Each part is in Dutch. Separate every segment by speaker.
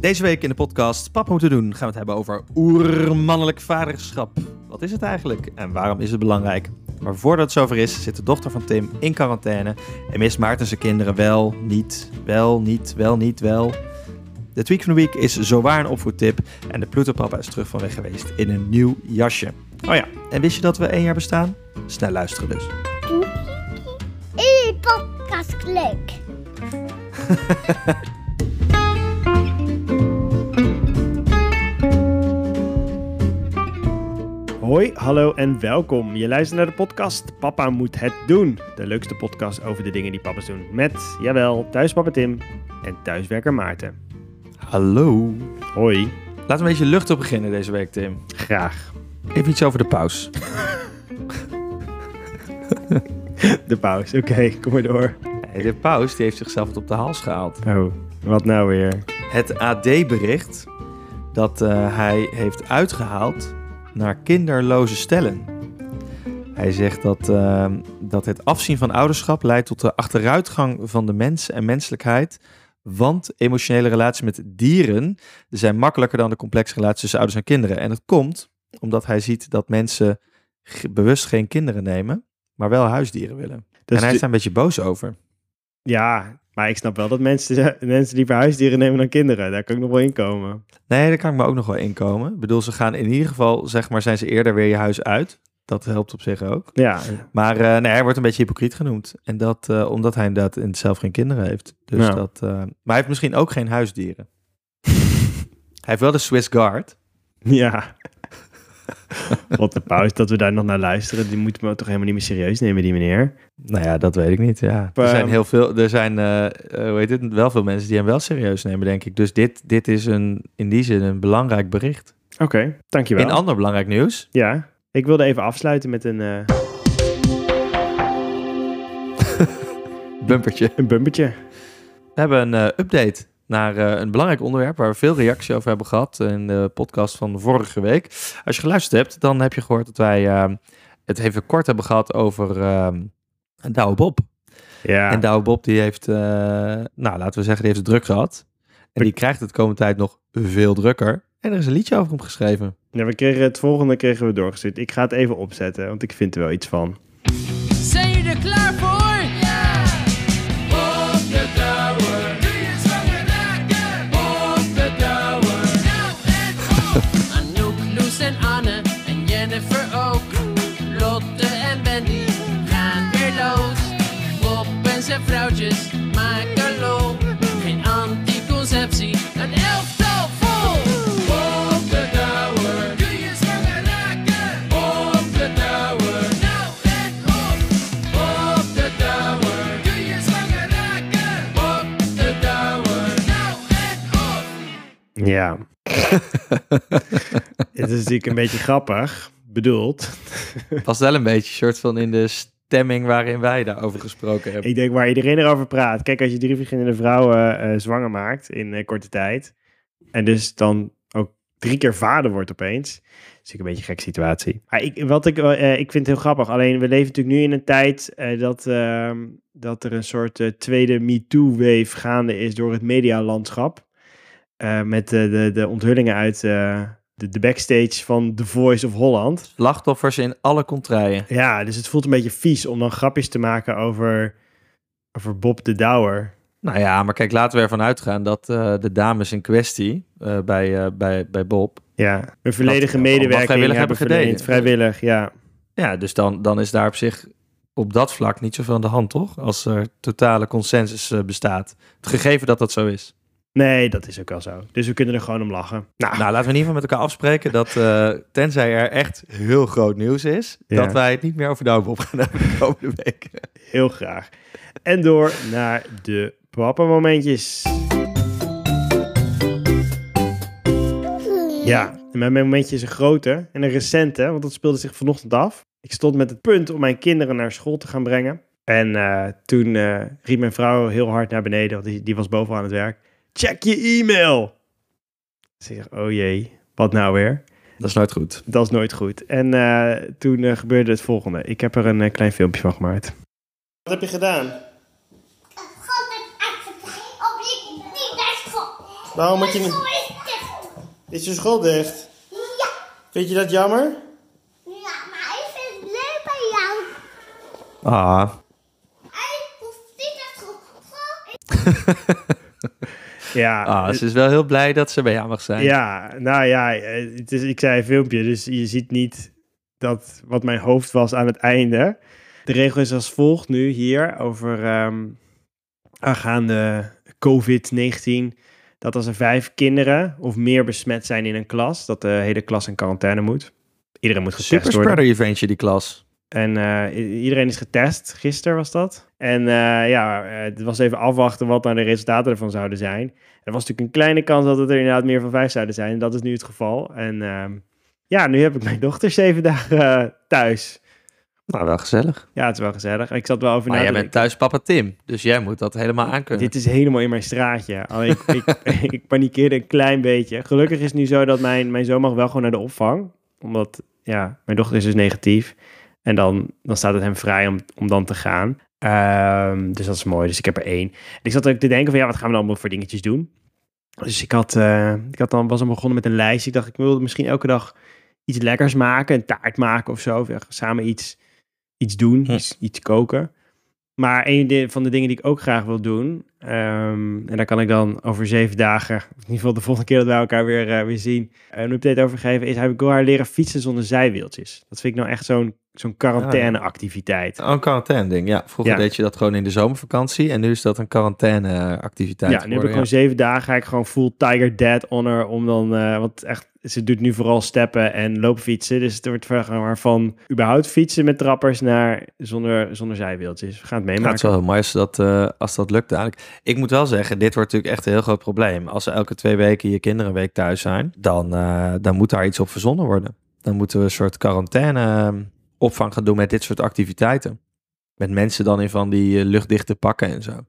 Speaker 1: Deze week in de podcast Papa moeten doen gaan we het hebben over oermannelijk vaderschap. Wat is het eigenlijk en waarom is het belangrijk? Maar voordat het zover is, zit de dochter van Tim in quarantaine en mist Maarten zijn kinderen wel, niet, wel, niet, wel, niet, wel. De tweak van de week is zowaar een opvoedtip en de Pluto-papa is terug van weg geweest in een nieuw jasje. Oh ja, en wist je dat we één jaar bestaan? Snel luisteren dus.
Speaker 2: Uw podcast leuk.
Speaker 3: Hoi, hallo en welkom. Je luistert naar de podcast Papa moet het doen. De leukste podcast over de dingen die papa's doen. Met, jawel, thuispapa Tim en thuiswerker Maarten.
Speaker 1: Hallo.
Speaker 3: Hoi,
Speaker 1: Laten we een beetje lucht op beginnen deze week, Tim.
Speaker 3: graag.
Speaker 1: Even iets over de paus.
Speaker 3: De pauze, oké, kom maar door.
Speaker 1: De paus die heeft zichzelf wat op de hals gehaald.
Speaker 3: Oh, wat nou weer?
Speaker 1: Het AD bericht dat eh, hij heeft uitgehaald naar kinderloze stellen. Hij zegt dat, eh, dat het afzien van ouderschap leidt tot de achteruitgang van de mens en menselijkheid. Want emotionele relaties met dieren zijn makkelijker dan de complexe relaties tussen ouders en kinderen. En dat komt omdat hij ziet dat mensen bewust geen kinderen nemen, maar wel huisdieren willen.
Speaker 3: Dus
Speaker 1: en hij is daar een beetje boos over.
Speaker 3: Ja, maar ik snap wel dat mensen, mensen liever huisdieren nemen dan kinderen. Daar kan ik nog wel in komen.
Speaker 1: Nee, daar kan ik me ook nog wel inkomen. Ik bedoel, ze gaan in ieder geval, zeg maar, zijn ze eerder weer je huis uit. Dat helpt op zich ook.
Speaker 3: Ja,
Speaker 1: Maar eh, nee, hij wordt een beetje hypocriet genoemd. En dat eh, omdat hij inderdaad in- zelf geen kinderen heeft. Dus dat, eh, maar hij heeft misschien ook geen huisdieren. hij heeft wel de Swiss Guard.
Speaker 3: ja. Wat de pauze, dat we daar nog naar luisteren. Die moeten we toch helemaal niet meer serieus nemen, die meneer.
Speaker 1: Nou ja, dat weet ik niet. Ja. Er
Speaker 3: Ehm,
Speaker 1: zijn heel veel, er zijn, eh, hoe heet het, wel veel mensen die hem wel serieus nemen, denk ik. Dus dit, dit is een, in die zin een belangrijk bericht.
Speaker 3: Oké, dankjewel.
Speaker 1: In ander belangrijk nieuws.
Speaker 3: Ja, ik wilde even afsluiten met een, eh,
Speaker 1: Bumpertje.
Speaker 3: een bumpertje.
Speaker 1: We hebben een eh, update naar eh, een belangrijk onderwerp waar we veel reactie over hebben gehad in de podcast van vorige week. Als je geluisterd hebt, dan heb je gehoord dat wij eh, het even kort hebben gehad over uh, Douwe Bob.
Speaker 3: Ja,
Speaker 1: En Douwe Bob die heeft, eh, nou laten we zeggen, die heeft het druk gehad. En die krijgt het de komende tijd nog veel drukker. En er is een liedje over hem geschreven.
Speaker 3: ja, we kregen het volgende kregen we doorgestuurd. Ik ga het even opzetten, want ik vind er wel iets van.
Speaker 4: Zijn jullie er klaar voor?
Speaker 3: het is natuurlijk een beetje grappig bedoeld.
Speaker 1: Past wel een beetje soort van in de stemming waarin wij daarover gesproken hebben.
Speaker 3: Ik denk waar iedereen erover praat. Kijk, als je drie verschillende vrouwen eh, zwanger maakt in eh, korte tijd. En dus dan ook drie keer vader wordt opeens. is natuurlijk een beetje een gekke situatie. Maar ik, wat ik, eh, ik vind het heel grappig. Alleen we leven natuurlijk nu in een tijd dat, ehm, dat er een soort tweede MeToo-wave gaande is door het medialandschap. Eh, met de, de, de onthullingen uit eh, de, de backstage van The Voice of Holland.
Speaker 1: Slachtoffers in alle contraien.
Speaker 3: Ja, dus het voelt een beetje vies om dan grapjes te maken over, over Bob de Douwer.
Speaker 1: Nou ja, maar kijk, laten we ervan uitgaan dat eh, de dames in kwestie bij, bij, bij Bob.
Speaker 3: Ja, een volledige medewerking
Speaker 1: vrijwillig
Speaker 3: hebben
Speaker 1: hebben gedaan.
Speaker 3: Vrijwillig, ja.
Speaker 1: Ja, dus dan, dan is daar op zich op dat vlak niet zoveel aan de hand, toch? Als er totale consensus bestaat. Het gegeven dat dat zo is.
Speaker 3: Nee, dat is ook wel zo. Dus we kunnen er gewoon om lachen. Nou,
Speaker 1: Nou, laten we in ieder geval met elkaar afspreken dat, eh, tenzij er echt heel groot nieuws is,
Speaker 3: Ja.
Speaker 1: dat wij het niet meer over de op gaan hebben de komende weken.
Speaker 3: heel graag. En door naar de papa-momentjes. Ja, mijn momentje is een grote en een recente, want dat speelde zich vanochtend af. Ik stond met het punt om mijn kinderen naar school te gaan brengen. En eh, toen eh, riep mijn vrouw heel hard naar beneden, want die, die was boven aan het werk. Check je e-mail! Ik zeg, oh jee, wat nou weer?
Speaker 1: Dat is nooit goed.
Speaker 3: Dat is nooit goed. En eh, toen eh, gebeurde het volgende. Ik heb er een eh, klein filmpje van gemaakt. Wat heb je gedaan?
Speaker 2: God, het echt op je niet naar school.
Speaker 3: Waarom moet je niet...
Speaker 2: Is
Speaker 3: je school dicht?
Speaker 2: Ja.
Speaker 3: Vind je dat jammer?
Speaker 2: Ja, maar ik vind het leuk bij jou.
Speaker 1: Ah,
Speaker 2: Ik hoef niet naar school.
Speaker 3: Ja.
Speaker 1: ah, ze is wel heel blij dat ze bij jou mag zijn.
Speaker 3: Ja, nou ja, het is, ik zei een filmpje, dus je ziet niet dat wat mijn hoofd was aan het einde. De regel is als volgt nu hier over ehm aangaande COVID-19. Dat als er vijf kinderen of meer besmet zijn in een klas, dat de hele klas in quarantaine moet. Iedereen moet getest
Speaker 1: Super
Speaker 3: worden.
Speaker 1: spreader eventje, die klas.
Speaker 3: En eh, iedereen is getest. Gisteren was dat. En eh, ja, eh, het was even afwachten wat nou de resultaten ervan zouden zijn. Er was natuurlijk een kleine kans dat het er inderdaad meer van vijf zouden zijn. En dat is nu het geval. En ehm, ja, nu heb ik mijn dochter zeven dagen eh, thuis.
Speaker 1: Nou, wel gezellig.
Speaker 3: Ja, het is wel gezellig. Ik zat wel over
Speaker 1: Maar jij bent thuis papa Tim, dus jij moet dat helemaal aankunnen.
Speaker 3: Dit is helemaal in mijn straatje. Alleen ik, ik, ik panikeerde een klein beetje. Gelukkig is het nu zo dat mijn, mijn zoon mag wel gewoon naar de opvang. Omdat, ja, mijn dochter is dus negatief. En dan, dan staat het hem vrij om, om dan te gaan. Ehm, dus dat is mooi. Dus ik heb er één. En ik zat ook te denken van, ja, wat gaan we dan allemaal voor dingetjes doen? Dus ik had, eh, ik had dan, was dan begonnen met een lijst. Ik dacht, ik wilde misschien elke dag iets lekkers maken. Een taart maken of zo. Of samen iets, iets doen,
Speaker 1: Hm.
Speaker 3: iets, iets koken. Maar een van de dingen die ik ook graag wil doen, ehm, en daar kan ik dan over zeven dagen, of in ieder geval de volgende keer dat wij elkaar weer, eh, weer zien, een update over geven, is heb ik wil haar leren fietsen zonder zijwieltjes. Dat vind ik nou echt zo'n zo'n quarantaine-activiteit.
Speaker 1: Oh, een quarantaine ding, ja. Vroeger
Speaker 3: Ja.
Speaker 1: deed je dat gewoon in de zomervakantie en nu is dat een quarantaine activiteit
Speaker 3: Ja, nu heb ik gewoon zeven dagen, ga ik gewoon full Tiger Dead honor om dan, eh want echt, ze doet nu vooral steppen en loopfietsen, dus het wordt zeg maar van überhaupt fietsen met trappers naar zonder, zonder zijwieltjes. We gaan het meemaken.
Speaker 1: het is wel heel mooi als dat, eh, als dat lukt eigenlijk. Ik moet wel zeggen, dit wordt natuurlijk echt een heel groot probleem. Als er elke twee weken je kinderen een week thuis zijn, dan, eh, dan moet daar iets op verzonnen worden. Dan moeten we een soort quarantaine eh, opvang gaan doen met dit soort activiteiten. Met mensen dan in van die eh, luchtdichte pakken en zo.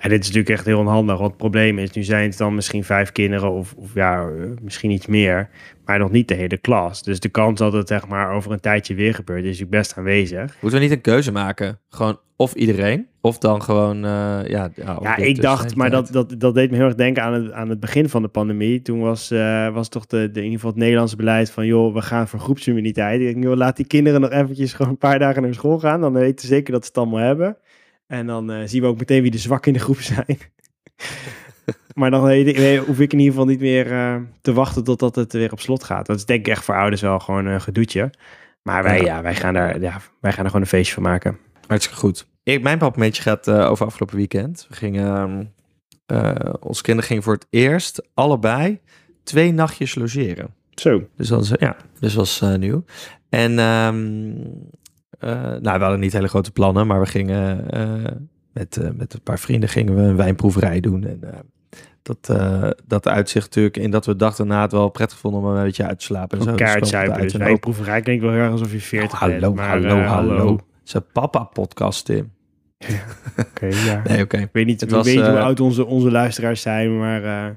Speaker 3: Ja, dit is natuurlijk echt heel onhandig. Want het probleem is, nu zijn het dan misschien vijf kinderen of, of ja, eh, misschien iets meer. Maar nog niet de hele klas. Dus de kans dat het zeg maar over een tijdje weer gebeurt, is natuurlijk best aanwezig.
Speaker 1: Moeten we niet een keuze maken? Gewoon of iedereen, of dan gewoon, eh, ja... Ja,
Speaker 3: Ja, ik dacht, maar dat, dat, dat deed me heel erg denken aan het, aan het begin van de pandemie. Toen was, eh, was toch de, de, in ieder geval het Nederlandse beleid van, joh, we gaan voor groepsimmuniteit. Ik denk, joh, laat die kinderen nog eventjes gewoon een paar dagen naar school gaan. Dan weten ze zeker dat ze het allemaal hebben. En dan eh, zien we ook meteen wie de zwak in de groep zijn. maar dan weet ik- weet- hoef ik in ieder geval niet meer eh, te wachten totdat het weer op slot gaat. Dat is denk ik echt voor ouders wel gewoon een gedoetje. Maar wij,
Speaker 1: Ja.
Speaker 3: ja, wij, gaan daar, ja, wij gaan er gewoon een feestje van maken.
Speaker 1: Hartstikke goed. Ik, mijn papmomentje gaat eh, over afgelopen weekend. We gingen, eh, onze kinderen gingen voor het eerst allebei twee nachtjes logeren.
Speaker 3: Zo.
Speaker 1: Dus dat is, ja, dus was eh, nieuw. En ehm, eh, nou, we hadden niet hele grote plannen, maar we gingen met, met een paar vrienden gingen we een wijnproeverij doen. En dat, dat uitzicht natuurlijk in dat we dachten na het wel prettig vonden om een beetje uit te slapen.
Speaker 3: Een kaart
Speaker 1: kwam het
Speaker 3: zuipen.
Speaker 1: uit
Speaker 3: Dus een proeverij klinkt wel heel erg alsof je 40
Speaker 1: hallo,
Speaker 3: bent. Maar,
Speaker 1: hallo,
Speaker 3: eh,
Speaker 1: hallo. Het een papa-podcast, Tim.
Speaker 3: Oké, ja.
Speaker 1: Nee, oké.
Speaker 3: Ik weet niet,
Speaker 1: Het
Speaker 3: ik
Speaker 1: was,
Speaker 3: weet hoe
Speaker 1: eh,
Speaker 3: oud onze, onze luisteraars zijn, maar... eh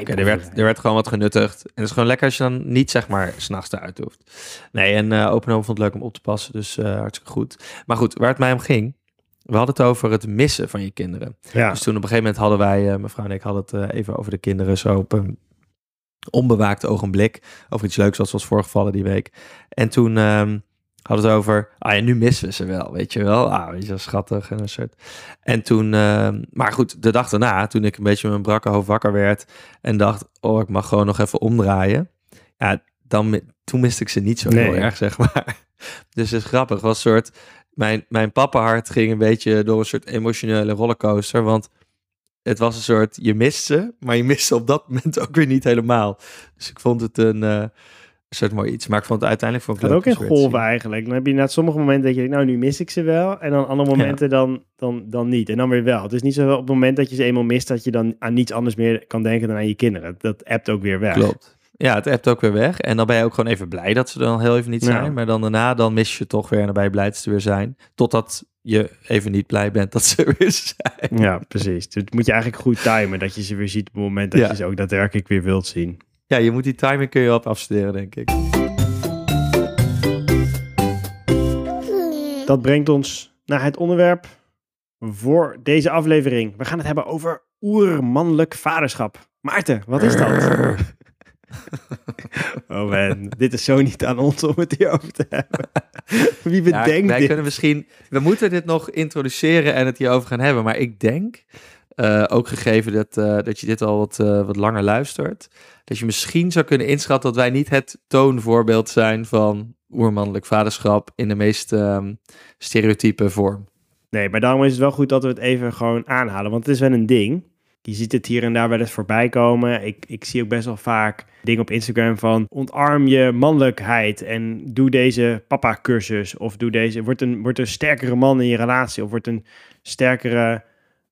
Speaker 1: Oké, er, werd, er werd gewoon wat genuttigd. En het is gewoon lekker als je dan niet, zeg maar, s'nachts eruit hoeft. Nee, en eh Open Home vond het leuk om op te passen, dus hartstikke goed. Maar goed, waar het mij om ging, we hadden het over het missen van je kinderen.
Speaker 3: ja.
Speaker 1: Dus toen op een gegeven moment hadden wij, mevrouw en ik hadden het even over de kinderen zo op een onbewaakt ogenblik. Over iets leuks wat was voorgevallen die week. En toen ehm, hadden het over, ah ja, nu missen we ze wel, weet je wel. Ah, je, wel, schattig en een soort. En toen, ehm, maar goed, de dag daarna, toen ik een beetje met mijn brakke hoofd wakker werd en dacht, oh, ik mag gewoon nog even omdraaien. Ja, dan, toen miste ik ze niet zo heel erg, zeg maar. Dus het is grappig, was een soort, mijn, mijn pappenhart ging een beetje door een soort emotionele rollercoaster, want het was een soort, je mist ze, maar je mist ze op dat moment ook weer niet helemaal. Dus ik vond het een, eh, een soort mooi iets, maar ik vond het uiteindelijk vond ik
Speaker 3: Het ook in golven eigenlijk. Dan heb je na sommige momenten dat je denkt, nou nu mis ik ze wel. En dan andere momenten dan, dan, dan niet. En dan weer wel. Het is niet zo op het moment dat je ze eenmaal mist, dat je dan aan niets anders meer kan denken dan aan je kinderen. Dat appt ook weer weg.
Speaker 1: Klopt. Ja, het appt ook weer weg. En dan ben je ook gewoon even blij dat ze dan heel even niet
Speaker 3: Ja.
Speaker 1: zijn. Maar dan daarna, dan mis je toch weer en dan ben je blij dat ze er weer zijn. Totdat je even niet blij bent dat ze er weer zijn.
Speaker 3: Ja, precies. Dus het moet je eigenlijk goed timen, dat je ze weer ziet op het moment dat
Speaker 1: Ja.
Speaker 3: je ze ook daadwerkelijk weer wilt zien.
Speaker 1: Ja, je moet die timing kun je op afstuderen, denk ik.
Speaker 3: Dat brengt ons naar het onderwerp voor deze aflevering. We gaan het hebben over oermannelijk vaderschap. Maarten, wat is dat? oh man, dit is zo niet aan ons om het hierover te hebben. Wie
Speaker 1: Ja,
Speaker 3: bedenkt
Speaker 1: wij
Speaker 3: dit?
Speaker 1: kunnen misschien... We moeten dit nog introduceren en het hierover gaan hebben. Maar ik denk, eh, ook gegeven dat, eh, dat je dit al wat, eh, wat langer luistert... dat je misschien zou kunnen inschatten dat wij niet het toonvoorbeeld zijn... van oermannelijk vaderschap in de meest ehm, stereotype vorm.
Speaker 3: Nee, maar daarom is het wel goed dat we het even gewoon aanhalen. Want het is wel een ding. Je ziet het hier en daar wel eens voorbij komen. Ik, ik zie ook best wel vaak dingen op Instagram van... ontarm je mannelijkheid en doe deze papa-cursus. Of doe deze, word een, word een sterkere man in je relatie. Of word een sterkere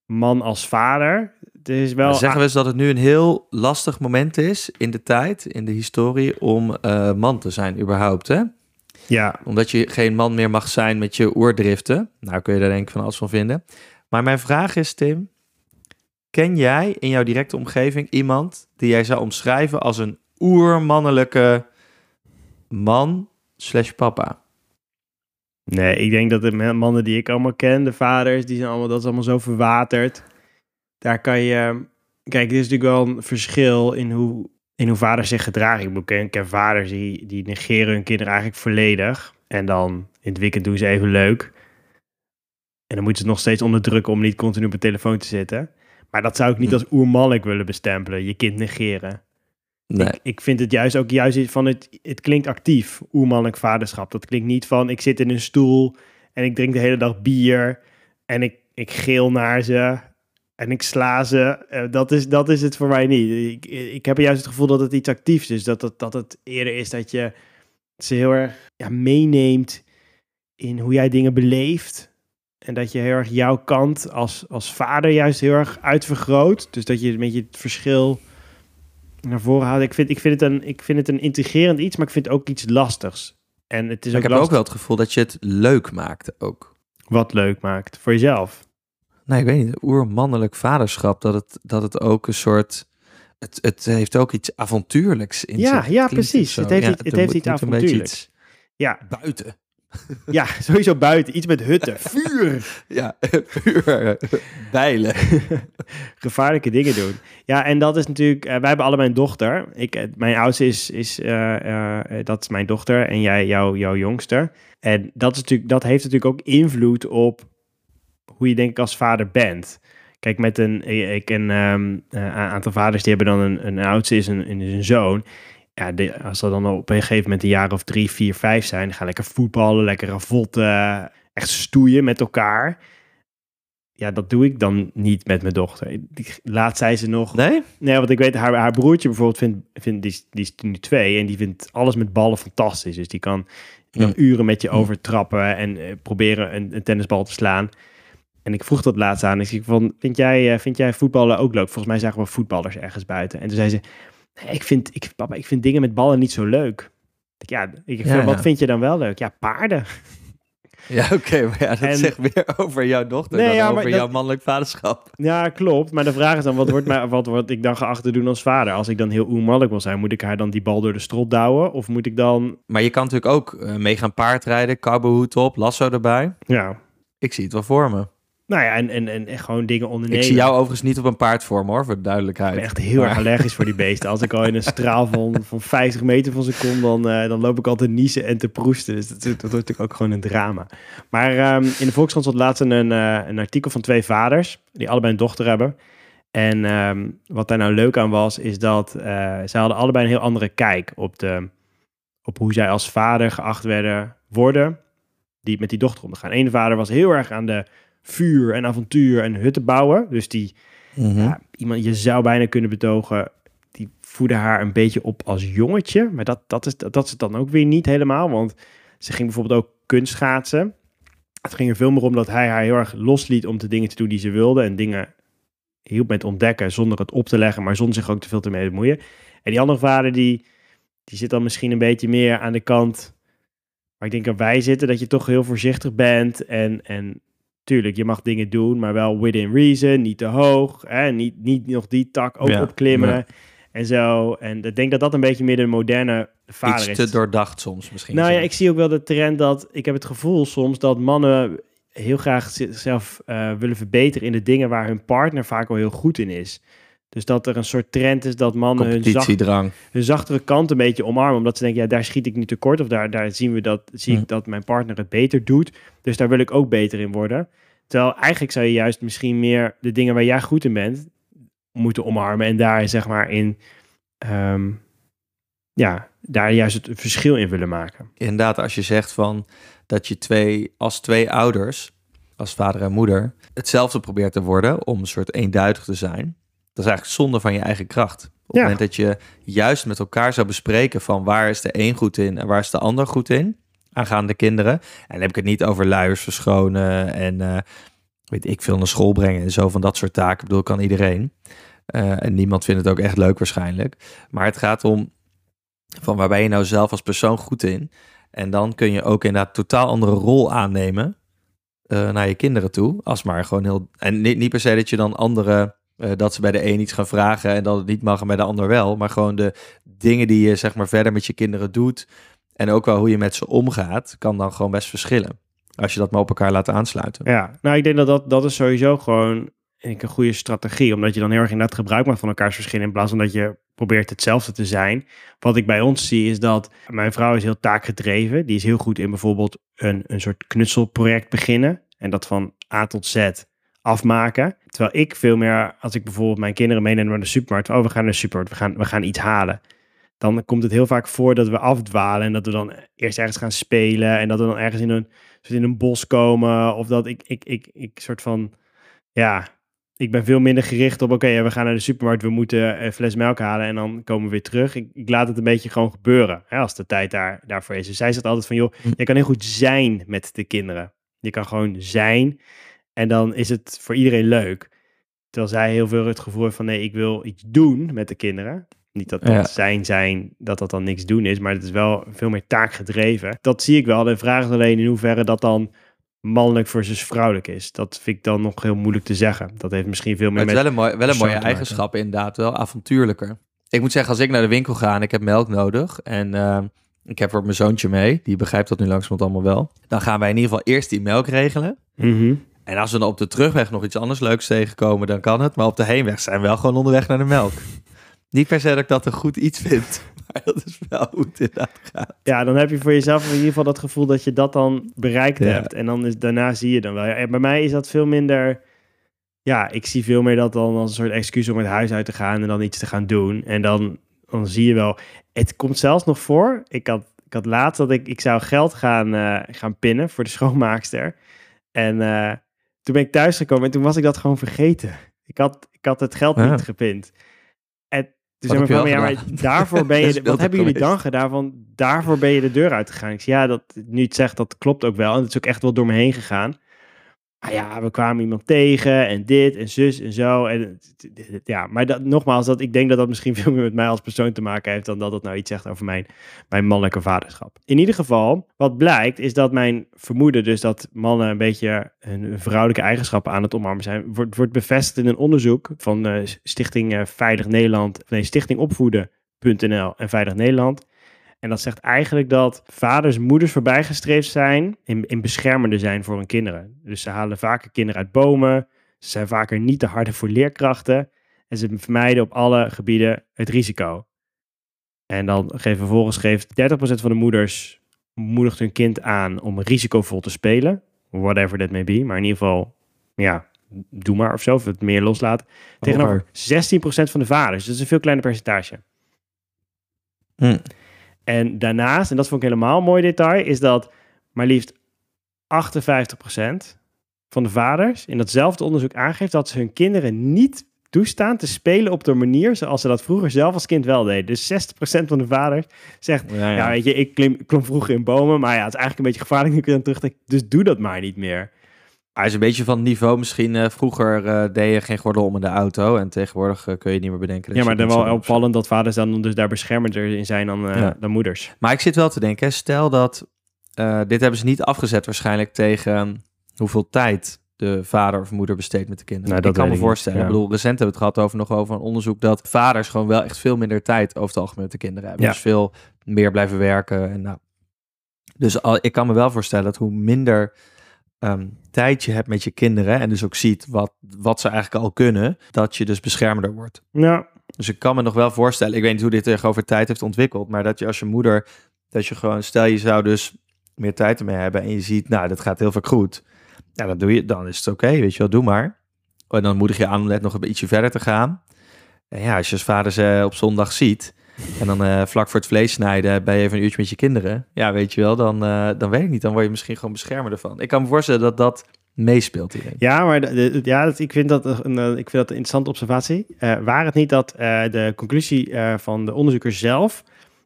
Speaker 3: man als vader. Het is wel...
Speaker 1: Zeggen we eens dat het nu een heel lastig moment is in de tijd, in de historie... om eh, man te zijn überhaupt, hè?
Speaker 3: Ja,
Speaker 1: Omdat je geen man meer mag zijn met je oerdriften. Nou kun je daar denk ik van alles van vinden. Maar mijn vraag is, Tim... Ken jij in jouw directe omgeving iemand die jij zou omschrijven als een oermannelijke man slash papa?
Speaker 3: Nee, ik denk dat de mannen die ik allemaal ken, de vaders, die zijn allemaal, dat is allemaal zo verwaterd. Daar kan je... Kijk, dit is natuurlijk wel een verschil in hoe, in hoe vaders zich gedragen. Ik ken, ik ken vaders die, die negeren hun kinderen eigenlijk volledig. En dan in het weekend doen ze even leuk. En dan moeten ze nog steeds onderdrukken om niet continu op de telefoon te zitten. Maar dat zou ik niet
Speaker 1: Hm.
Speaker 3: als oermannelijk willen bestempelen, je kind negeren. Ik, ik vind het juist ook juist van het, het klinkt actief, oermannelijk vaderschap. Dat klinkt niet van ik zit in een stoel en ik drink de hele dag bier en ik, ik geel naar ze en ik sla ze. Eh, dat, is, dat is het voor mij niet. Ik, ik heb juist het gevoel dat het iets actiefs is. Dat het, dat het eerder is dat je ze heel erg ja, meeneemt in hoe jij dingen beleeft. En dat je heel erg jouw kant als, als vader juist heel erg uitvergroot. Dus dat je een beetje het verschil naar voren. Ik vind, ik, vind het een, ik vind het een intrigerend iets, maar ik vind het ook iets lastigs. En het is
Speaker 1: ik heb
Speaker 3: lastig
Speaker 1: ook wel het gevoel dat je het leuk maakt ook.
Speaker 3: wat leuk maakt voor jezelf.
Speaker 1: Nee, ik weet niet. Oermannelijk vaderschap, dat het, dat het ook een soort... Het, het heeft ook iets avontuurlijks in
Speaker 3: Ja,
Speaker 1: zich.
Speaker 3: ja, precies. Het heeft
Speaker 1: Ja,
Speaker 3: het heeft iets avontuurlijks.
Speaker 1: iets
Speaker 3: Ja,
Speaker 1: buiten.
Speaker 3: Ja, sowieso buiten. Iets met hutten, vuur.
Speaker 1: Ja, puur bijlen.
Speaker 3: gevaarlijke dingen doen. Ja, en dat is natuurlijk... eh, wij hebben allebei een dochter. Ik, eh, mijn oudste is... is eh, dat is mijn dochter en jij, jou, jouw jongster. En dat, is natuurlijk, dat heeft natuurlijk ook invloed op hoe je denk ik als vader bent. Kijk, met een... Ik ken ehm, eh, een aantal vaders die hebben dan een, een oudste is een, is een zoon. Ja, de, als ze dan op een gegeven moment een jaar of drie, vier, vijf zijn... gaan lekker voetballen, lekker ravotten, echt stoeien met elkaar... Ja, dat doe ik dan niet met mijn dochter. Laatst zei ze nog...
Speaker 1: Nee?
Speaker 3: Nee, want ik weet, haar, haar broertje bijvoorbeeld vindt, vindt die, is- die is nu twee en die vindt alles met ballen fantastisch. Dus die kan, die kan uren met je overtrappen en eh, proberen een, een tennisbal te slaan. En ik vroeg dat laatst aan. Ik zei van, vind jij, eh, vind jij voetballen ook leuk? Volgens mij zagen we voetballers ergens buiten. En toen zei ze, ik vind, ik, papa, ik vind dingen met ballen niet zo leuk. Ik, ja, ik,
Speaker 1: Ja,
Speaker 3: wat
Speaker 1: ja.
Speaker 3: vind je dan wel leuk? Ja, paarden.
Speaker 1: Ja, oké. maar ja, dat
Speaker 3: En-
Speaker 1: zegt meer over jouw dochter
Speaker 3: Nee,
Speaker 1: dan
Speaker 3: ja, maar
Speaker 1: over
Speaker 3: dat-
Speaker 1: jouw mannelijk vaderschap.
Speaker 3: Ja, klopt. Maar de vraag is dan, wat wordt, mij, wat word ik dan geacht te doen als vader? Als ik dan heel oermannelijk wil zijn, moet ik haar dan die bal door de strot douwen? Of moet ik dan,
Speaker 1: Maar je kan natuurlijk ook eh, mee gaan paardrijden, cowboyhoed op, lasso erbij.
Speaker 3: ja...
Speaker 1: Ik zie het wel voor me.
Speaker 3: Nou ja, en, en, en gewoon dingen ondernemen.
Speaker 1: Ik zie jou overigens niet op een paard voor me hoor, voor de
Speaker 3: Ik
Speaker 1: duidelijkheid.
Speaker 3: ben echt heel
Speaker 1: Maar-
Speaker 3: erg allergisch voor die beesten. Als ik al in een straal van, van 50 meter van ze kom, dan, eh, dan loop ik altijd niezen en te proesten. Dus dat, dat wordt natuurlijk ook gewoon een drama. Maar ehm, in de Volkskrant stond laatst een, eh, een artikel van twee vaders, die allebei een dochter hebben. En ehm, wat daar nou leuk aan was, is dat eh zij hadden allebei een heel andere kijk op, de, op hoe zij als vader geacht werden worden, die met die dochter om te gaan. Eén vader was heel erg aan de vuur en avontuur en hutten bouwen. Dus die
Speaker 1: Mhm.
Speaker 3: ja, iemand, je zou bijna kunnen betogen, die voedde haar een beetje op als jongetje. Maar dat, dat, is, dat, dat is het dan ook weer niet helemaal. Want ze ging bijvoorbeeld ook kunstschaatsen. Het ging er veel meer om dat hij haar heel erg losliet om de dingen te doen die ze wilde. En dingen hielp met ontdekken zonder het op te leggen, maar zonder zich ook te veel te mee te bemoeien. En die andere vader, die, die zit dan misschien een beetje meer aan de kant waar ik denk dat wij zitten. Dat je toch heel voorzichtig bent en... en Tuurlijk, je mag dingen doen, maar wel within reason, niet te hoog. Hè? Niet, niet nog die tak ook
Speaker 1: Ja,
Speaker 3: opklimmen en zo. En ik denk dat dat een beetje meer de moderne vader
Speaker 1: Iets
Speaker 3: is.
Speaker 1: te doordacht soms misschien.
Speaker 3: Nou ja, ik zie ook wel de trend dat... Ik heb het gevoel soms dat mannen heel graag zichzelf eh, willen verbeteren in de dingen waar hun partner vaak al heel goed in is. Dus dat er een soort trend is dat mannen hun, zacht, hun zachtere kant een beetje omarmen. Omdat ze denken, ja, daar schiet ik nu tekort. Of daar, daar zien we dat, zie ik dat mijn partner het beter doet. Dus daar wil ik ook beter in worden. Terwijl eigenlijk zou je juist misschien meer de dingen waar jij goed in bent, moeten omarmen. En daar zeg maar in, ehm, ja, daar juist het verschil in willen maken.
Speaker 1: Inderdaad, als je zegt van dat je twee, als twee ouders, als vader en moeder, hetzelfde probeert te worden om een soort eenduidig te zijn. Dat is eigenlijk zonde van je eigen kracht. Op het
Speaker 3: Ja.
Speaker 1: moment dat je juist met elkaar zou bespreken van waar is de een goed in en waar is de ander goed in, aangaande kinderen. En dan heb ik het niet over luiers verschonen en eh, weet ik veel naar school brengen en zo van dat soort taken. Ik bedoel, kan iedereen. Eh, en niemand vindt het ook echt leuk waarschijnlijk. Maar het gaat om van waar ben je nou zelf als persoon goed in? En dan kun je ook inderdaad totaal andere rol aannemen eh, naar je kinderen toe. Als maar gewoon heel. En niet, niet per se dat je dan andere. Eh, dat ze bij de een iets gaan vragen en dat het niet mag en bij de ander wel. Maar gewoon de dingen die je zeg maar verder met je kinderen doet. En ook wel hoe je met ze omgaat, kan dan gewoon best verschillen. Als je dat maar op elkaar laat aansluiten.
Speaker 3: Ja, nou ik denk dat dat, dat is sowieso gewoon een goede strategie. Omdat je dan heel erg inderdaad gebruik maakt van elkaars verschillen. In plaats van dat je probeert hetzelfde te zijn. Wat ik bij ons zie is dat mijn vrouw is heel taakgedreven. Die is heel goed in bijvoorbeeld een, een soort knutselproject beginnen. En dat van A tot Z afmaken. Terwijl ik veel meer, als ik bijvoorbeeld mijn kinderen meeneem naar de supermarkt. Oh, we gaan naar de supermarkt, we gaan, we gaan iets halen. Dan komt het heel vaak voor dat we afdwalen. En dat we dan eerst ergens gaan spelen. En dat we dan ergens in een, soort in een bos komen. Of dat ik, ik, ik, ik soort van, ja, ik ben veel minder gericht op, oké, we gaan naar de supermarkt, we moeten een fles melk halen en dan komen we weer terug. Ik, ik laat het een beetje gewoon gebeuren, hè, als de tijd daar, daarvoor is. Dus zij zegt altijd van, joh,
Speaker 1: Hm.
Speaker 3: je kan heel goed zijn met de kinderen. Je kan gewoon zijn en dan is het voor iedereen leuk. Terwijl zij heel veel het gevoel heeft van, nee, ik wil iets doen met de kinderen. Niet dat dat
Speaker 1: Ja.
Speaker 3: zijn zijn, dat dat dan niks doen is, maar het is wel veel meer taakgedreven. Dat zie ik wel. De vraag is alleen in hoeverre dat dan mannelijk versus vrouwelijk is. Dat vind ik dan nog heel moeilijk te zeggen. Dat heeft misschien veel meer
Speaker 1: Maar het is
Speaker 3: met...
Speaker 1: wel een, mooi, wel een mooie eigenschap inderdaad, wel avontuurlijker. Ik moet zeggen, als ik naar de winkel ga en ik heb melk nodig en eh, ik heb voor mijn zoontje mee, die begrijpt dat nu langzamerhand allemaal wel, dan gaan wij in ieder geval eerst die melk regelen.
Speaker 3: Mhm.
Speaker 1: En als we dan op de terugweg nog iets anders leuks tegenkomen, dan kan het. Maar op de heenweg zijn we wel gewoon onderweg naar de melk. Niet per se dat ik dat een goed iets vind, maar dat is wel hoe het inderdaad gaat.
Speaker 3: Ja, dan heb je voor jezelf in ieder geval dat gevoel dat je dat dan bereikt
Speaker 1: Ja.
Speaker 3: hebt. En dan is, daarna zie je dan wel. Ja, en bij mij is dat veel minder... Ja, ik zie veel meer dat dan als een soort excuus om het huis uit te gaan en dan iets te gaan doen. En dan, dan zie je wel... Het komt zelfs nog voor. Ik had, ik had laatst dat ik... Ik zou geld gaan, eh, gaan pinnen voor de schoonmaakster. En eh, toen ben ik thuisgekomen en toen was ik dat gewoon vergeten. Ik had, ik had het geld
Speaker 1: Ja.
Speaker 3: niet gepind. En toen zei mijn vrouw, ja, maar daarvoor ben je... Wat hebben jullie
Speaker 1: geweest.
Speaker 3: dan gedaan? Van, daarvoor ben je de deur uitgegaan. Ik zei, ja, dat, nu je het zegt, dat klopt ook wel. En het is ook echt wel door me heen gegaan. Maar ja, we kwamen iemand tegen en dit en zus en zo. En, ja, maar dat, nogmaals, dat, ik denk dat dat misschien veel meer met mij als persoon te maken heeft... dan dat het nou iets zegt over mijn, mijn mannelijke vaderschap. In ieder geval, wat blijkt, is dat mijn vermoeden... dus dat mannen een beetje hun vrouwelijke eigenschappen aan het omarmen zijn... wordt, wordt bevestigd in een onderzoek van eh, Stichting eh, Veilig Nederland... nee, Stichting Opvoeden.nl en Veilig Nederland... En dat zegt eigenlijk dat vaders moeders voorbijgestreefd zijn in, in beschermende zijn voor hun kinderen. Dus ze halen vaker kinderen uit bomen. Ze zijn vaker niet te harde voor leerkrachten. En ze vermijden op alle gebieden het risico. En dan geeft vervolgens geeft 30% van de moeders moedigt hun kind aan om risicovol te spelen. Whatever that may be. Maar in ieder geval, ja, doe maar of zo. Of het meer loslaat. Tegenover 16% van de vaders. Dus dat is een veel kleiner percentage.
Speaker 1: Hm.
Speaker 3: En daarnaast, en dat vond ik helemaal een mooi detail, is dat maar liefst 58% van de vaders in datzelfde onderzoek aangeeft dat ze hun kinderen niet toestaan te spelen op de manier zoals ze dat vroeger zelf als kind wel deden. Dus 60% van de vaders zegt,
Speaker 1: Ja,
Speaker 3: ja, weet je, ik klim, klom vroeger in bomen, maar ja, het is eigenlijk een beetje gevaarlijk nu ik aan terugdenk, dus doe dat maar niet meer.
Speaker 1: Hij is een beetje van het niveau. Misschien eh, vroeger eh, deed je geen gordel om in de auto. En tegenwoordig eh, kun je niet meer bedenken. dat
Speaker 3: Ja, maar
Speaker 1: dat
Speaker 3: dan wel opvallend dat vaders dan dus daar beschermender in zijn dan, eh,
Speaker 1: Ja.
Speaker 3: dan moeders.
Speaker 1: Maar ik zit wel te denken, stel dat... eh, dit hebben ze niet afgezet waarschijnlijk tegen ehm, hoeveel tijd de vader of moeder besteedt met de kinderen.
Speaker 3: Nou, dat
Speaker 1: ik kan me
Speaker 3: niet,
Speaker 1: voorstellen.
Speaker 3: ja.
Speaker 1: Ik bedoel, recent hebben we het gehad over nog over een onderzoek dat vaders gewoon wel echt veel minder tijd over het algemeen met de kinderen hebben.
Speaker 3: Ja.
Speaker 1: Dus veel meer blijven werken. En nou. Dus al, ik kan me wel voorstellen dat hoe minder ehm, tijdje hebt met je kinderen en dus ook ziet wat, wat ze eigenlijk al kunnen, dat je dus beschermender wordt.
Speaker 3: Nou,
Speaker 1: Dus ik kan me nog wel voorstellen, ik weet niet hoe dit zich over tijd heeft ontwikkeld, maar dat je als je moeder, dat je gewoon, stel je zou dus meer tijd ermee hebben en je ziet, nou, dat gaat heel vaak goed. Ja, dan doe je, dan is het oké, weet je wel, doe maar. En dan moedig je aan om net nog een ietsje verder te gaan. En ja, als je als vader ze op zondag ziet en dan eh, vlak voor het vlees snijden ben je even een uurtje met je kinderen. Ja, weet je wel, dan, eh, dan weet ik niet, dan word je misschien gewoon beschermer ervan. Ik kan me voorstellen dat dat meespeelt hierin.
Speaker 3: Ja, maar de- de- ja, dat, ik, vind dat een, eh, ik vind dat een interessante observatie. Waar het niet dat de conclusie van de onderzoeker zelf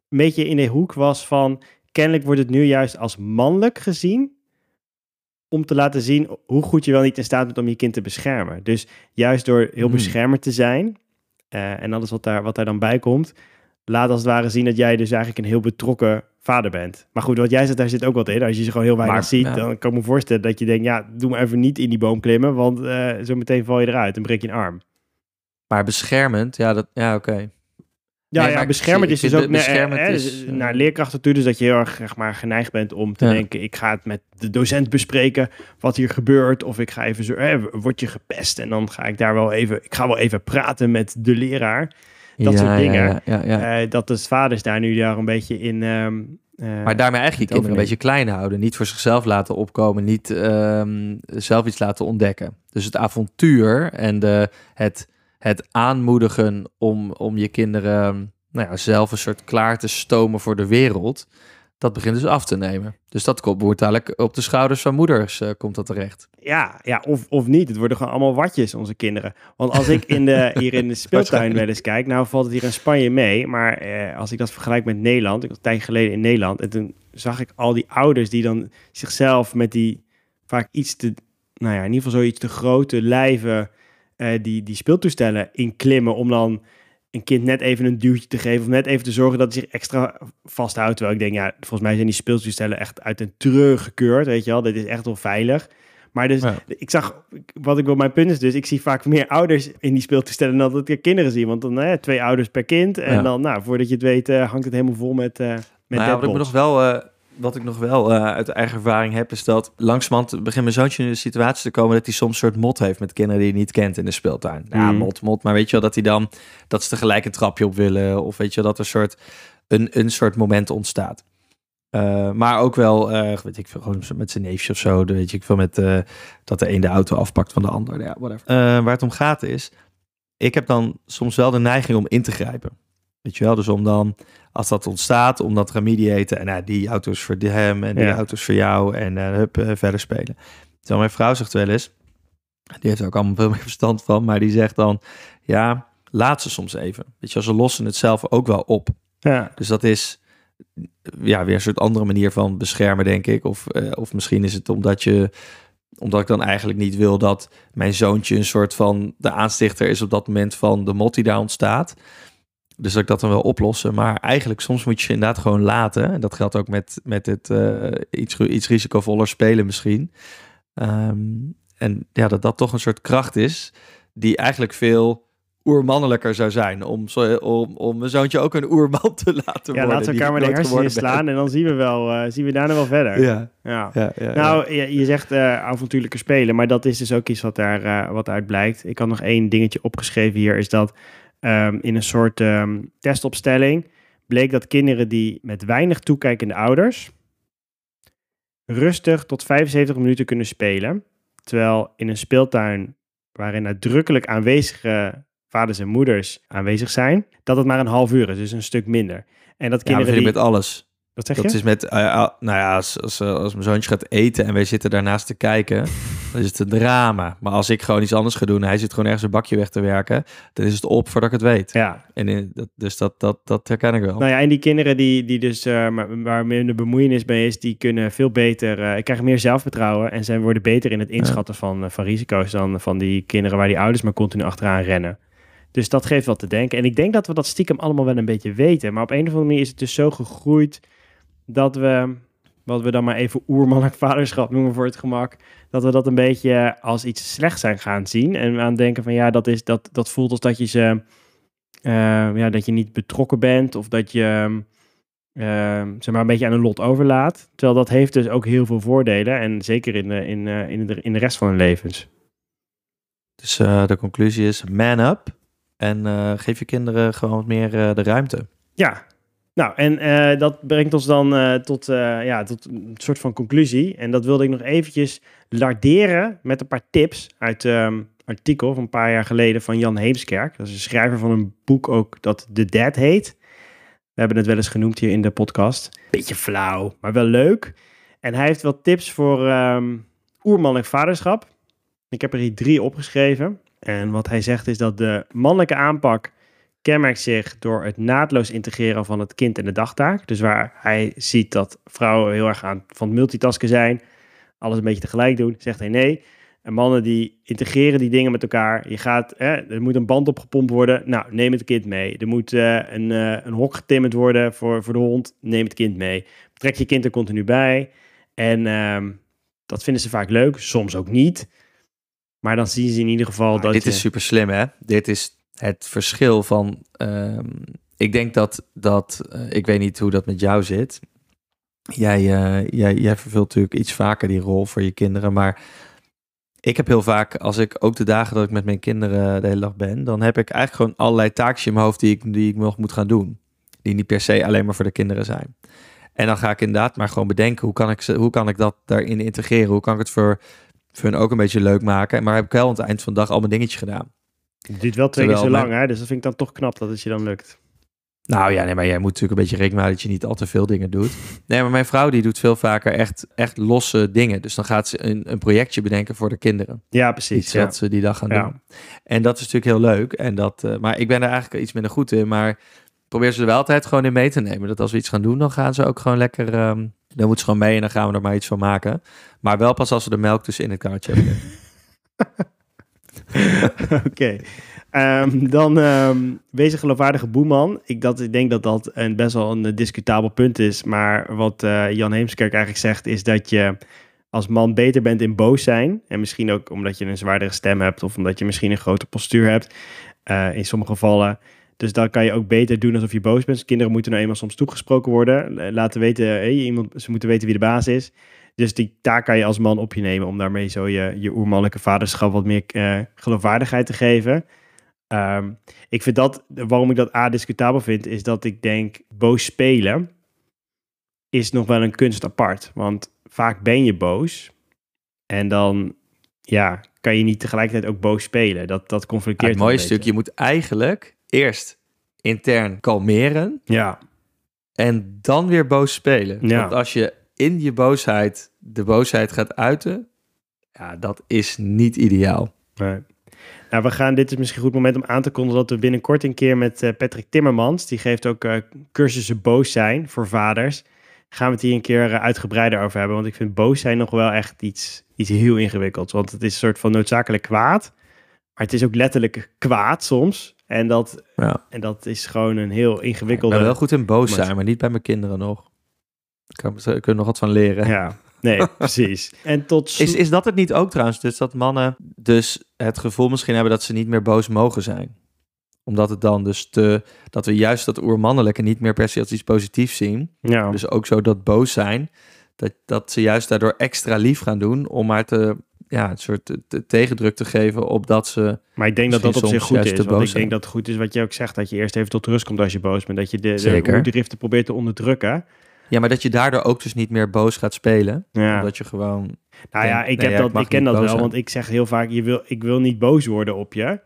Speaker 3: een beetje in de hoek was van... kennelijk wordt het nu juist als mannelijk gezien... om te laten zien hoe goed je wel niet in staat bent om je kind te beschermen. Dus juist door heel
Speaker 1: Hmm.
Speaker 3: beschermer te zijn... en alles wat daar, wat daar dan bij komt... laat als het ware zien dat jij dus eigenlijk een heel betrokken vader bent. Maar goed, wat jij zegt, daar zit ook wat in. Als je ze gewoon heel weinig
Speaker 1: Maar,
Speaker 3: ziet,
Speaker 1: ja.
Speaker 3: dan kan ik me voorstellen dat je denkt... ja, doe maar even niet in die boom klimmen... want eh zo meteen val je eruit en breek je een arm.
Speaker 1: Maar beschermend, ja, dat, ja oké.
Speaker 3: Ja,
Speaker 1: Nee,
Speaker 3: ja beschermend
Speaker 1: ik
Speaker 3: is dus ook eh,
Speaker 1: is,
Speaker 3: eh,
Speaker 1: eh,
Speaker 3: naar leerkrachten toe. Dus dat je heel erg zeg maar, geneigd bent om te
Speaker 1: Ja.
Speaker 3: denken... ik ga het met de docent bespreken wat hier gebeurt. Of ik ga even zo... Word je gepest? En dan ga ik daar wel even... Ik ga wel even praten met de leraar. Dat
Speaker 1: ja,
Speaker 3: soort dingen.
Speaker 1: Ja, ja, ja.
Speaker 3: Eh, dat de vaders daar nu daar een beetje in... ehm, eh,
Speaker 1: maar daarmee eigenlijk je kinderen een beetje klein houden. Niet voor zichzelf laten opkomen. Niet ehm, zelf iets laten ontdekken. Dus het avontuur en de, het, het aanmoedigen om, om je kinderen nou ja, zelf een soort klaar te stomen voor de wereld. Dat begint dus af te nemen. Dus dat komt wordt op de schouders van moeders eh, komt dat terecht.
Speaker 3: Ja, ja of, of niet. Het worden gewoon allemaal watjes, onze kinderen. Want als ik in de, hier in de speeltuin wel eens kijk, nou valt het hier in Spanje mee. Maar eh, als ik dat vergelijk met Nederland, ik was een tijdje geleden in Nederland. En toen zag ik al die ouders die dan zichzelf met die vaak iets te, nou ja, in ieder geval zoiets te grote lijven, eh, die, die speeltoestellen inklimmen om dan een kind net even een duwtje te geven of net even te zorgen dat hij zich extra vasthoudt. Terwijl ik denk, ja, volgens mij zijn die speeltoestellen echt uit een treur gekeurd, weet je wel. Dit is echt wel veilig. Maar dus,
Speaker 1: Ja.
Speaker 3: ik zag, wat ik wil, mijn punt is dus, ik zie vaak meer ouders in die speeltoestellen dan dat ik kinderen zie. Want dan eh, twee ouders per kind. En
Speaker 1: Ja.
Speaker 3: dan, nou, voordat je het weet, eh, hangt het helemaal vol met, eh met
Speaker 1: Nou ja, wat, ik me nog wel, eh, wat ik nog wel eh, uit eigen ervaring heb, is dat langzamerhand begint mijn zoontje in de situatie te komen dat hij soms een soort mot heeft met kinderen die hij niet kent in de speeltuin. Ja,
Speaker 3: Mm.
Speaker 1: mot, mot. Maar weet je wel, dat hij dan, dat ze tegelijk een trapje op willen. Of weet je wel, dat er soort, een, een soort moment ontstaat. Eh, maar ook wel, eh, weet ik veel, gewoon met zijn neefje of zo. Weet je, ik veel met dat de een de auto afpakt van de ander. Ja, whatever. Waar het om gaat is, ik heb dan soms wel de neiging om in te grijpen. Weet je wel, dus om dan, als dat ontstaat, om dat te gaan mediaten. En nou, die auto is voor hem en die
Speaker 3: Ja.
Speaker 1: auto is voor jou. En eh, hup, eh, verder spelen. Terwijl mijn vrouw zegt wel eens, die heeft er ook allemaal veel meer verstand van. Maar die zegt dan, ja, laat ze soms even. Weet je ze lossen het zelf ook wel op.
Speaker 3: Ja,
Speaker 1: Dus dat is ja, weer een soort andere manier van beschermen, denk ik. Of, eh, of misschien is het omdat je omdat ik dan eigenlijk niet wil dat mijn zoontje een soort van de aanstichter is op dat moment van de mot die daar ontstaat. Dus dat ik dat dan wel oplossen. Maar eigenlijk soms moet je ze inderdaad gewoon laten. En dat geldt ook met, met het eh, iets, iets risicovoller spelen misschien. Ehm, en ja, dat dat toch een soort kracht is die eigenlijk veel oermannelijker zou zijn. Om, zo, om, om mijn zoontje ook een oerman te laten
Speaker 3: ja
Speaker 1: worden.
Speaker 3: laten we elkaar maar de hersenen slaan en dan zien we, wel, eh, zien we daarna wel verder.
Speaker 1: Ja,
Speaker 3: ja.
Speaker 1: ja, ja, ja.
Speaker 3: Nou, je, je zegt eh avontuurlijke spelen, maar dat is dus ook iets wat, daar, wat uit blijkt. Ik had nog één dingetje opgeschreven hier, is dat ehm, in een soort ehm, testopstelling bleek dat kinderen die met weinig toekijkende ouders rustig tot 75 minuten kunnen spelen. Terwijl in een speeltuin waarin nadrukkelijk aanwezige vaders en moeders aanwezig zijn, dat het maar een half uur is, dus een stuk minder. En dat kinderen die...
Speaker 1: met alles.
Speaker 3: Wat zeg
Speaker 1: Dat is met, eh, ah, nou ja, als, als, eh, als mijn zoontje gaat eten en wij zitten daarnaast te kijken, dan is het een drama. Maar als ik gewoon iets anders ga doen en hij zit gewoon ergens een bakje weg te werken, dan is het op voordat ik het weet.
Speaker 3: Ja,
Speaker 1: En in, dat, dus dat, dat, dat herken ik wel.
Speaker 3: Nou ja, en die kinderen die, die dus, eh, maar- waar minder bemoeienis bij is, die kunnen veel beter, eh krijgen meer zelfvertrouwen en zijn worden beter in het inschatten van, eh, van risico's dan van die kinderen waar die ouders maar continu achteraan rennen. Dus dat geeft wat te denken. En ik denk dat we dat stiekem allemaal wel een beetje weten. Maar op een of andere manier is het dus zo gegroeid dat we, wat we dan maar even oermannelijk vaderschap noemen voor het gemak, dat we dat een beetje als iets slechts zijn gaan zien. En aan denken van ja, dat, is, dat, dat voelt als dat je ze, eh, ja, dat je niet betrokken bent of dat je, ehm, zeg maar een beetje aan een lot overlaat. Terwijl dat heeft dus ook heel veel voordelen. En zeker in de, in, eh, in de, in de rest van hun levens.
Speaker 1: Dus eh, de conclusie is man up. En eh, geef je kinderen gewoon meer eh, de ruimte.
Speaker 3: Ja, nou en eh, dat brengt ons dan eh, tot, eh, ja, tot een soort van conclusie. En dat wilde ik nog eventjes larderen met een paar tips uit een artikel van een paar jaar geleden van Jan Heemskerk. Dat is een schrijver van een boek ook dat The Dead heet. We hebben het wel eens genoemd hier in de podcast. Beetje flauw, maar wel leuk. En hij heeft wat tips voor ehm oermannelijk vaderschap. Ik heb er hier drie opgeschreven. En wat hij zegt is dat de mannelijke aanpak kenmerkt zich door het naadloos integreren van het kind in de dagtaak. Dus waar hij ziet dat vrouwen heel erg aan van het multitasken zijn, alles een beetje tegelijk doen, zegt hij nee. En mannen die integreren die dingen met elkaar. Je gaat, hè, er moet een band opgepompt worden. Nou, neem het kind mee. Er moet eh, een, eh, een hok getimmerd worden voor, voor de hond. Neem het kind mee. Trek je kind er continu bij. En ehm, dat vinden ze vaak leuk, soms ook niet. Maar dan zien ze in ieder geval
Speaker 1: Maar
Speaker 3: dat
Speaker 1: dit
Speaker 3: je...
Speaker 1: is super slim, hè? Dit is het verschil van. ehm, ik denk dat dat. eh, ik weet niet hoe dat met jou zit. Jij, eh, jij, jij vervult natuurlijk iets vaker die rol voor je kinderen. Maar ik heb heel vaak, als ik ook de dagen dat ik met mijn kinderen de hele dag ben, dan heb ik eigenlijk gewoon allerlei taakjes in mijn hoofd die ik, die ik nog moet gaan doen. Die niet per se alleen maar voor de kinderen zijn. En dan ga ik inderdaad maar gewoon bedenken, hoe kan ik, hoe kan ik dat daarin integreren? Hoe kan ik het voor, voor hun ook een beetje leuk maken? Maar heb ik wel aan het eind van de dag al mijn dingetje gedaan.
Speaker 3: Het duurt wel twee keer zo lang, hè? Dus dat vind ik dan toch knap dat het je dan lukt.
Speaker 1: Nou ja, nee, maar jij moet natuurlijk een beetje rekening houden dat je niet al te veel dingen doet. Nee, maar mijn vrouw die doet veel vaker echt, echt losse dingen. Dus dan gaat ze een, een projectje bedenken voor de kinderen.
Speaker 3: Ja, precies.
Speaker 1: Iets
Speaker 3: Ja.
Speaker 1: wat ze die dag gaan
Speaker 3: Ja.
Speaker 1: doen. En dat is natuurlijk heel leuk. En dat, eh, maar ik ben er eigenlijk iets minder goed in. Maar probeer ze er wel altijd gewoon in mee te nemen. Dat als we iets gaan doen, dan gaan ze ook gewoon lekker... ehm, dan moeten ze gewoon mee en dan gaan we er maar iets van maken. Maar wel pas als we de melk dus in het kaartje hebben.
Speaker 3: Oké. Ehm, dan ehm, wees een geloofwaardige boeman. Ik, dat, ik denk dat dat een, best wel een eh, discutabel punt is. Maar wat eh, Jan Heemskerk eigenlijk zegt, is dat je als man beter bent in boos zijn. En misschien ook omdat je een zwaardere stem hebt. Of omdat je misschien een groter postuur hebt. eh, in sommige gevallen. Dus dan kan je ook beter doen alsof je boos bent. Kinderen moeten nou eenmaal soms toegesproken worden. Laten weten, iemand, ze moeten weten wie de baas is. Dus die taak kan je als man op je nemen om daarmee zo je, je oermannelijke vaderschap wat meer eh, geloofwaardigheid te geven. Ehm, ik vind dat, waarom ik dat A discutabel vind, is dat ik denk, boos spelen is nog wel een kunst apart. Want vaak ben je boos en dan ja, kan je niet tegelijkertijd ook boos spelen. Dat, dat conflicteert
Speaker 1: het mooie stuk, je moet eigenlijk eerst intern kalmeren.
Speaker 3: Ja,
Speaker 1: En dan weer boos spelen.
Speaker 3: Ja.
Speaker 1: Want als je in je boosheid de boosheid gaat uiten, ja, dat is niet ideaal.
Speaker 3: Nee. Nou, we gaan, dit is misschien een goed moment om aan te kondigen dat we binnenkort een keer met eh, Patrick Timmermans, die geeft ook eh, cursussen boos zijn voor vaders, gaan we het hier een keer eh, uitgebreider over hebben. Want ik vind boos zijn nog wel echt iets, iets heel ingewikkelds. Want het is een soort van noodzakelijk kwaad, maar het is ook letterlijk kwaad soms. En dat,
Speaker 1: Ja.
Speaker 3: en dat is gewoon een heel
Speaker 1: Ik
Speaker 3: ingewikkelde...
Speaker 1: ben wel goed in boos zijn, maar niet bij mijn kinderen nog. Ik kan ik kan er nog wat van leren.
Speaker 3: Ja, nee, precies. En tot
Speaker 1: Is, is dat het niet ook trouwens? Dus dat mannen dus het gevoel misschien hebben dat ze niet meer boos mogen zijn. Omdat het dan dus te... Dat we juist dat oermannelijke niet meer per se als iets positiefs zien.
Speaker 3: ja.
Speaker 1: Dus ook zo dat boos zijn. Dat, dat ze juist daardoor extra lief gaan doen. Om maar te, ja, een soort te- te- tegendruk te geven op dat ze...
Speaker 3: Maar ik denk dat dat op zich goed is. Want ik denk dat het goed is wat je ook zegt. Dat je eerst even tot rust komt als je boos bent. Dat je de, de probeert te onderdrukken.
Speaker 1: Ja, maar dat je daardoor ook dus niet meer boos gaat spelen.
Speaker 3: Ja.
Speaker 1: Omdat je gewoon...
Speaker 3: Nou ja, ik,
Speaker 1: nee,
Speaker 3: heb dat,
Speaker 1: ik
Speaker 3: ken dat wel,
Speaker 1: zijn.
Speaker 3: want ik zeg heel vaak, je wil, ik wil niet boos worden op je.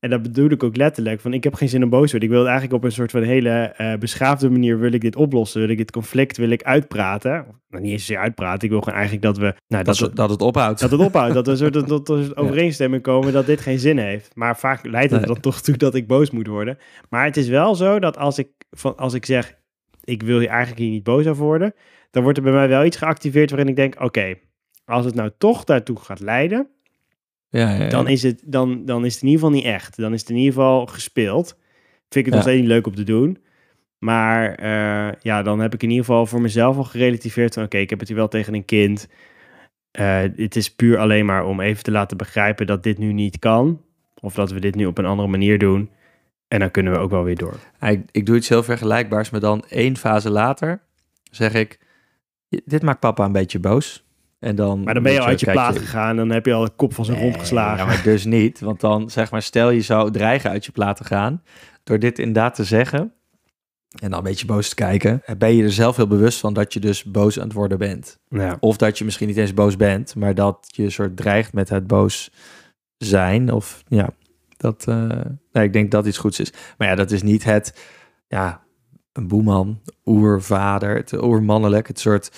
Speaker 3: En dat bedoel ik ook letterlijk, van ik heb geen zin om boos te worden. Ik wil eigenlijk op een soort van hele eh, beschaafde manier, wil ik dit oplossen, wil ik dit conflict, wil ik uitpraten. Nou, niet eens uitpraten, ik wil gewoon eigenlijk dat we, nou,
Speaker 1: Dat,
Speaker 3: dat,
Speaker 1: dat,
Speaker 3: we-
Speaker 1: dat het ophoudt.
Speaker 3: dat het ophoudt, dat we tot, tot een overeenstemming komen dat dit geen zin heeft. Maar vaak leidt het
Speaker 1: Nee.
Speaker 3: dan toch toe dat ik boos moet worden. Maar het is wel zo dat als ik, van, als ik zeg, ik wil hier eigenlijk hier niet boos over worden, dan wordt er bij mij wel iets geactiveerd waarin ik denk, oké, als het nou toch daartoe gaat leiden,
Speaker 1: ja, ja, ja.
Speaker 3: dan is, het, dan, dan is het in ieder geval niet echt. Dan is het in ieder geval gespeeld. Vind ik het nog steeds niet leuk om te doen. Maar eh, ja, dan heb ik in ieder geval voor mezelf al gerelativeerd van... oké, ik heb het hier wel tegen een kind. Eh, het is puur alleen maar om even te laten begrijpen dat dit nu niet kan. Of dat we dit nu op een andere manier doen. En dan kunnen we ook wel weer door.
Speaker 1: Ik, ik doe iets heel vergelijkbaars, maar dan één fase later zeg ik, dit maakt papa een beetje boos. En dan,
Speaker 3: Maar dan ben je al uit je plaat gegaan. Dan heb je al de kop van zijn
Speaker 1: Nee,
Speaker 3: geslagen.
Speaker 1: Ja, maar dus niet. Want dan zeg maar, stel je zou dreigen uit je plaat te gaan. Door dit inderdaad te zeggen. En dan een beetje boos te kijken. Ben je er zelf heel bewust van dat je dus boos aan het worden bent.
Speaker 3: Ja.
Speaker 1: Of dat je misschien niet eens boos bent. Maar dat je soort dreigt met het boos zijn. Of ja, dat. eh, nee, ik denk dat iets goeds is. Maar ja, dat is niet het. Ja, een boeman, oervader, het oermannelijk. Het soort.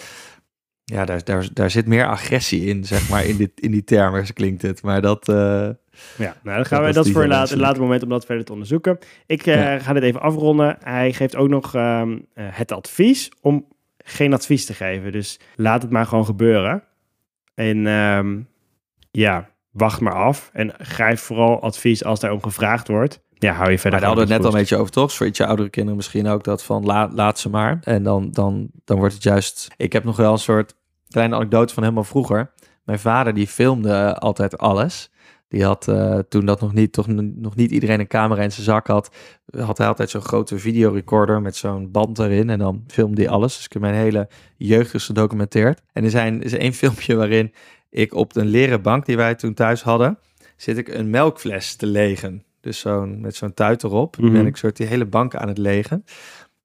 Speaker 1: Ja, daar, daar, daar zit meer agressie in, zeg maar, in, dit, in die termen klinkt het. Maar dat, eh,
Speaker 3: Ja, nou, dan gaan
Speaker 1: Dat
Speaker 3: we, dat voor een later, later moment om dat verder te onderzoeken. Ik eh,
Speaker 1: Ja.
Speaker 3: ga dit even afronden. Hij geeft ook nog ehm, eh, het advies om geen advies te geven. Dus laat het maar gewoon gebeuren. En ehm, ja, wacht maar af. En grijp vooral advies als daarom gevraagd wordt. Ja, hou je verder
Speaker 1: maar daar hadden we het net al een beetje over, toch? Voor ietsje oudere kinderen misschien ook dat van la, laat ze maar. En dan, dan, dan wordt het juist... Ik heb nog wel een soort kleine anekdote van helemaal vroeger. Mijn vader die filmde eh, altijd alles. Die had eh, toen dat nog niet, toch nog niet iedereen een camera in zijn zak had, had hij altijd zo'n grote videorecorder met zo'n band erin. En dan filmde hij alles. Dus ik heb mijn hele jeugd is gedocumenteerd. En er zijn, er is één filmpje waarin ik op een leren bank die wij toen thuis hadden, zit ik een melkfles te legen. Dus zo'n, met zo'n tuit erop
Speaker 3: Mhm.
Speaker 1: ben ik soort die hele bank aan het legen.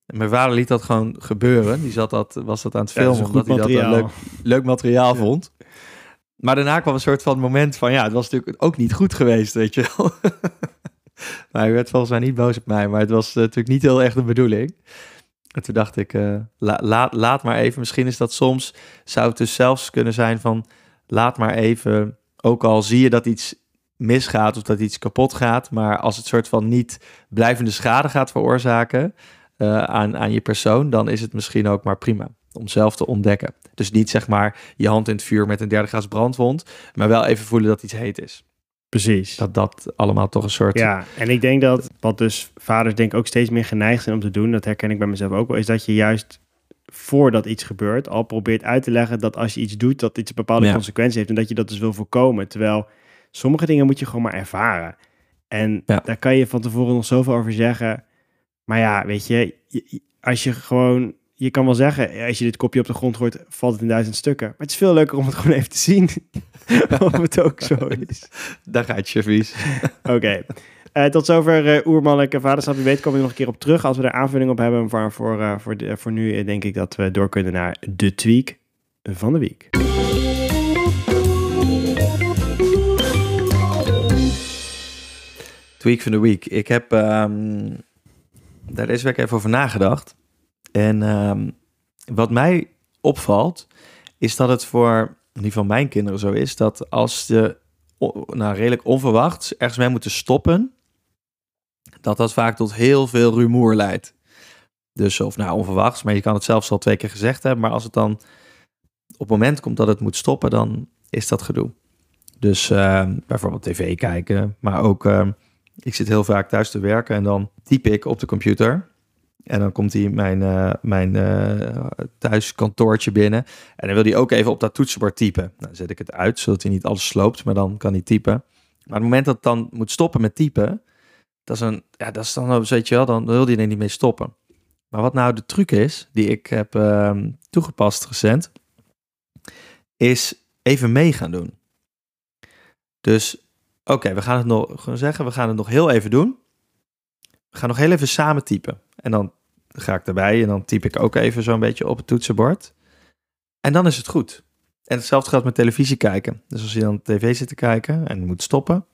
Speaker 1: En mijn vader liet dat gewoon gebeuren. Die zat dat, was dat aan het
Speaker 3: Ja,
Speaker 1: filmen,
Speaker 3: goed
Speaker 1: omdat hij dat een leuk, leuk materiaal
Speaker 3: Ja.
Speaker 1: vond. Maar daarna kwam een soort van moment van, ja, het was natuurlijk ook niet goed geweest, weet je wel. maar hij werd volgens mij niet boos op mij, maar het was eh, natuurlijk niet heel erg de bedoeling. En toen dacht ik, eh, la- laat, laat maar even. Misschien is dat soms, zou het dus zelfs kunnen zijn van, laat maar even, ook al zie je dat iets misgaat of dat iets kapot gaat, maar als het soort van niet blijvende schade gaat veroorzaken eh, aan, aan je persoon, dan is het misschien ook maar prima om zelf te ontdekken. Dus niet zeg maar je hand in het vuur met een derde graas brandwond, maar wel even voelen dat iets heet is.
Speaker 3: Precies.
Speaker 1: Dat dat allemaal toch een soort...
Speaker 3: Ja, en ik denk dat wat dus vaders denk ik ook steeds meer geneigd zijn om te doen, dat herken ik bij mezelf ook wel, is dat je juist voordat iets gebeurt al probeert uit te leggen dat als je iets doet, dat iets een bepaalde
Speaker 1: Ja.
Speaker 3: consequentie heeft en dat je dat dus wil voorkomen. Terwijl sommige dingen moet je gewoon maar ervaren. En
Speaker 1: Ja.
Speaker 3: daar kan je van tevoren nog zoveel over zeggen. Maar ja, weet je, als je gewoon, je kan wel zeggen, als je dit kopje op de grond gooit, valt het in duizend stukken. Maar het is veel leuker om het gewoon even te zien of het ook zo is.
Speaker 1: Daar gaat je vies.
Speaker 3: Oké. Eh, tot zover eh oermannelijke vaderschap. Wie weet komen we nog een keer op terug als we er aanvulling op hebben. Maar voor, eh, voor, voor nu eh, denk ik dat we door kunnen naar de tweak van de week.
Speaker 1: Tweak van de week. Ik heb ehm, daar deze week even over nagedacht. En ehm, wat mij opvalt, is dat het voor ieder geval mijn kinderen zo is, dat als ze nou, redelijk onverwachts ergens mee moeten stoppen, dat dat vaak tot heel veel rumoer leidt. Dus of nou onverwachts, maar je kan het zelfs al twee keer gezegd hebben, maar als het dan op het moment komt dat het moet stoppen, dan is dat gedoe. Dus ehm, bijvoorbeeld tv kijken, maar ook ehm, ik zit heel vaak thuis te werken en dan typ ik op de computer. En dan komt hij mijn, eh, mijn eh, thuiskantoortje binnen. En dan wil hij ook even op dat toetsenbord typen. Dan zet ik het uit, zodat hij niet alles sloopt, maar dan kan hij typen. Maar op het moment dat het dan moet stoppen met typen, dat is, een, ja, dat is dan, weet je wel, dan wil hij er niet mee stoppen. Maar wat nou de truc is, die ik heb ehm, toegepast recent, is even mee gaan doen. Dus Oké, we gaan het nog gewoon zeggen. We gaan het nog heel even doen. We gaan nog heel even samen typen. En dan ga ik erbij en dan typ ik ook even zo'n beetje op het toetsenbord. En dan is het goed. En hetzelfde geldt met televisie kijken. Dus als je dan tv zit te kijken en moet stoppen,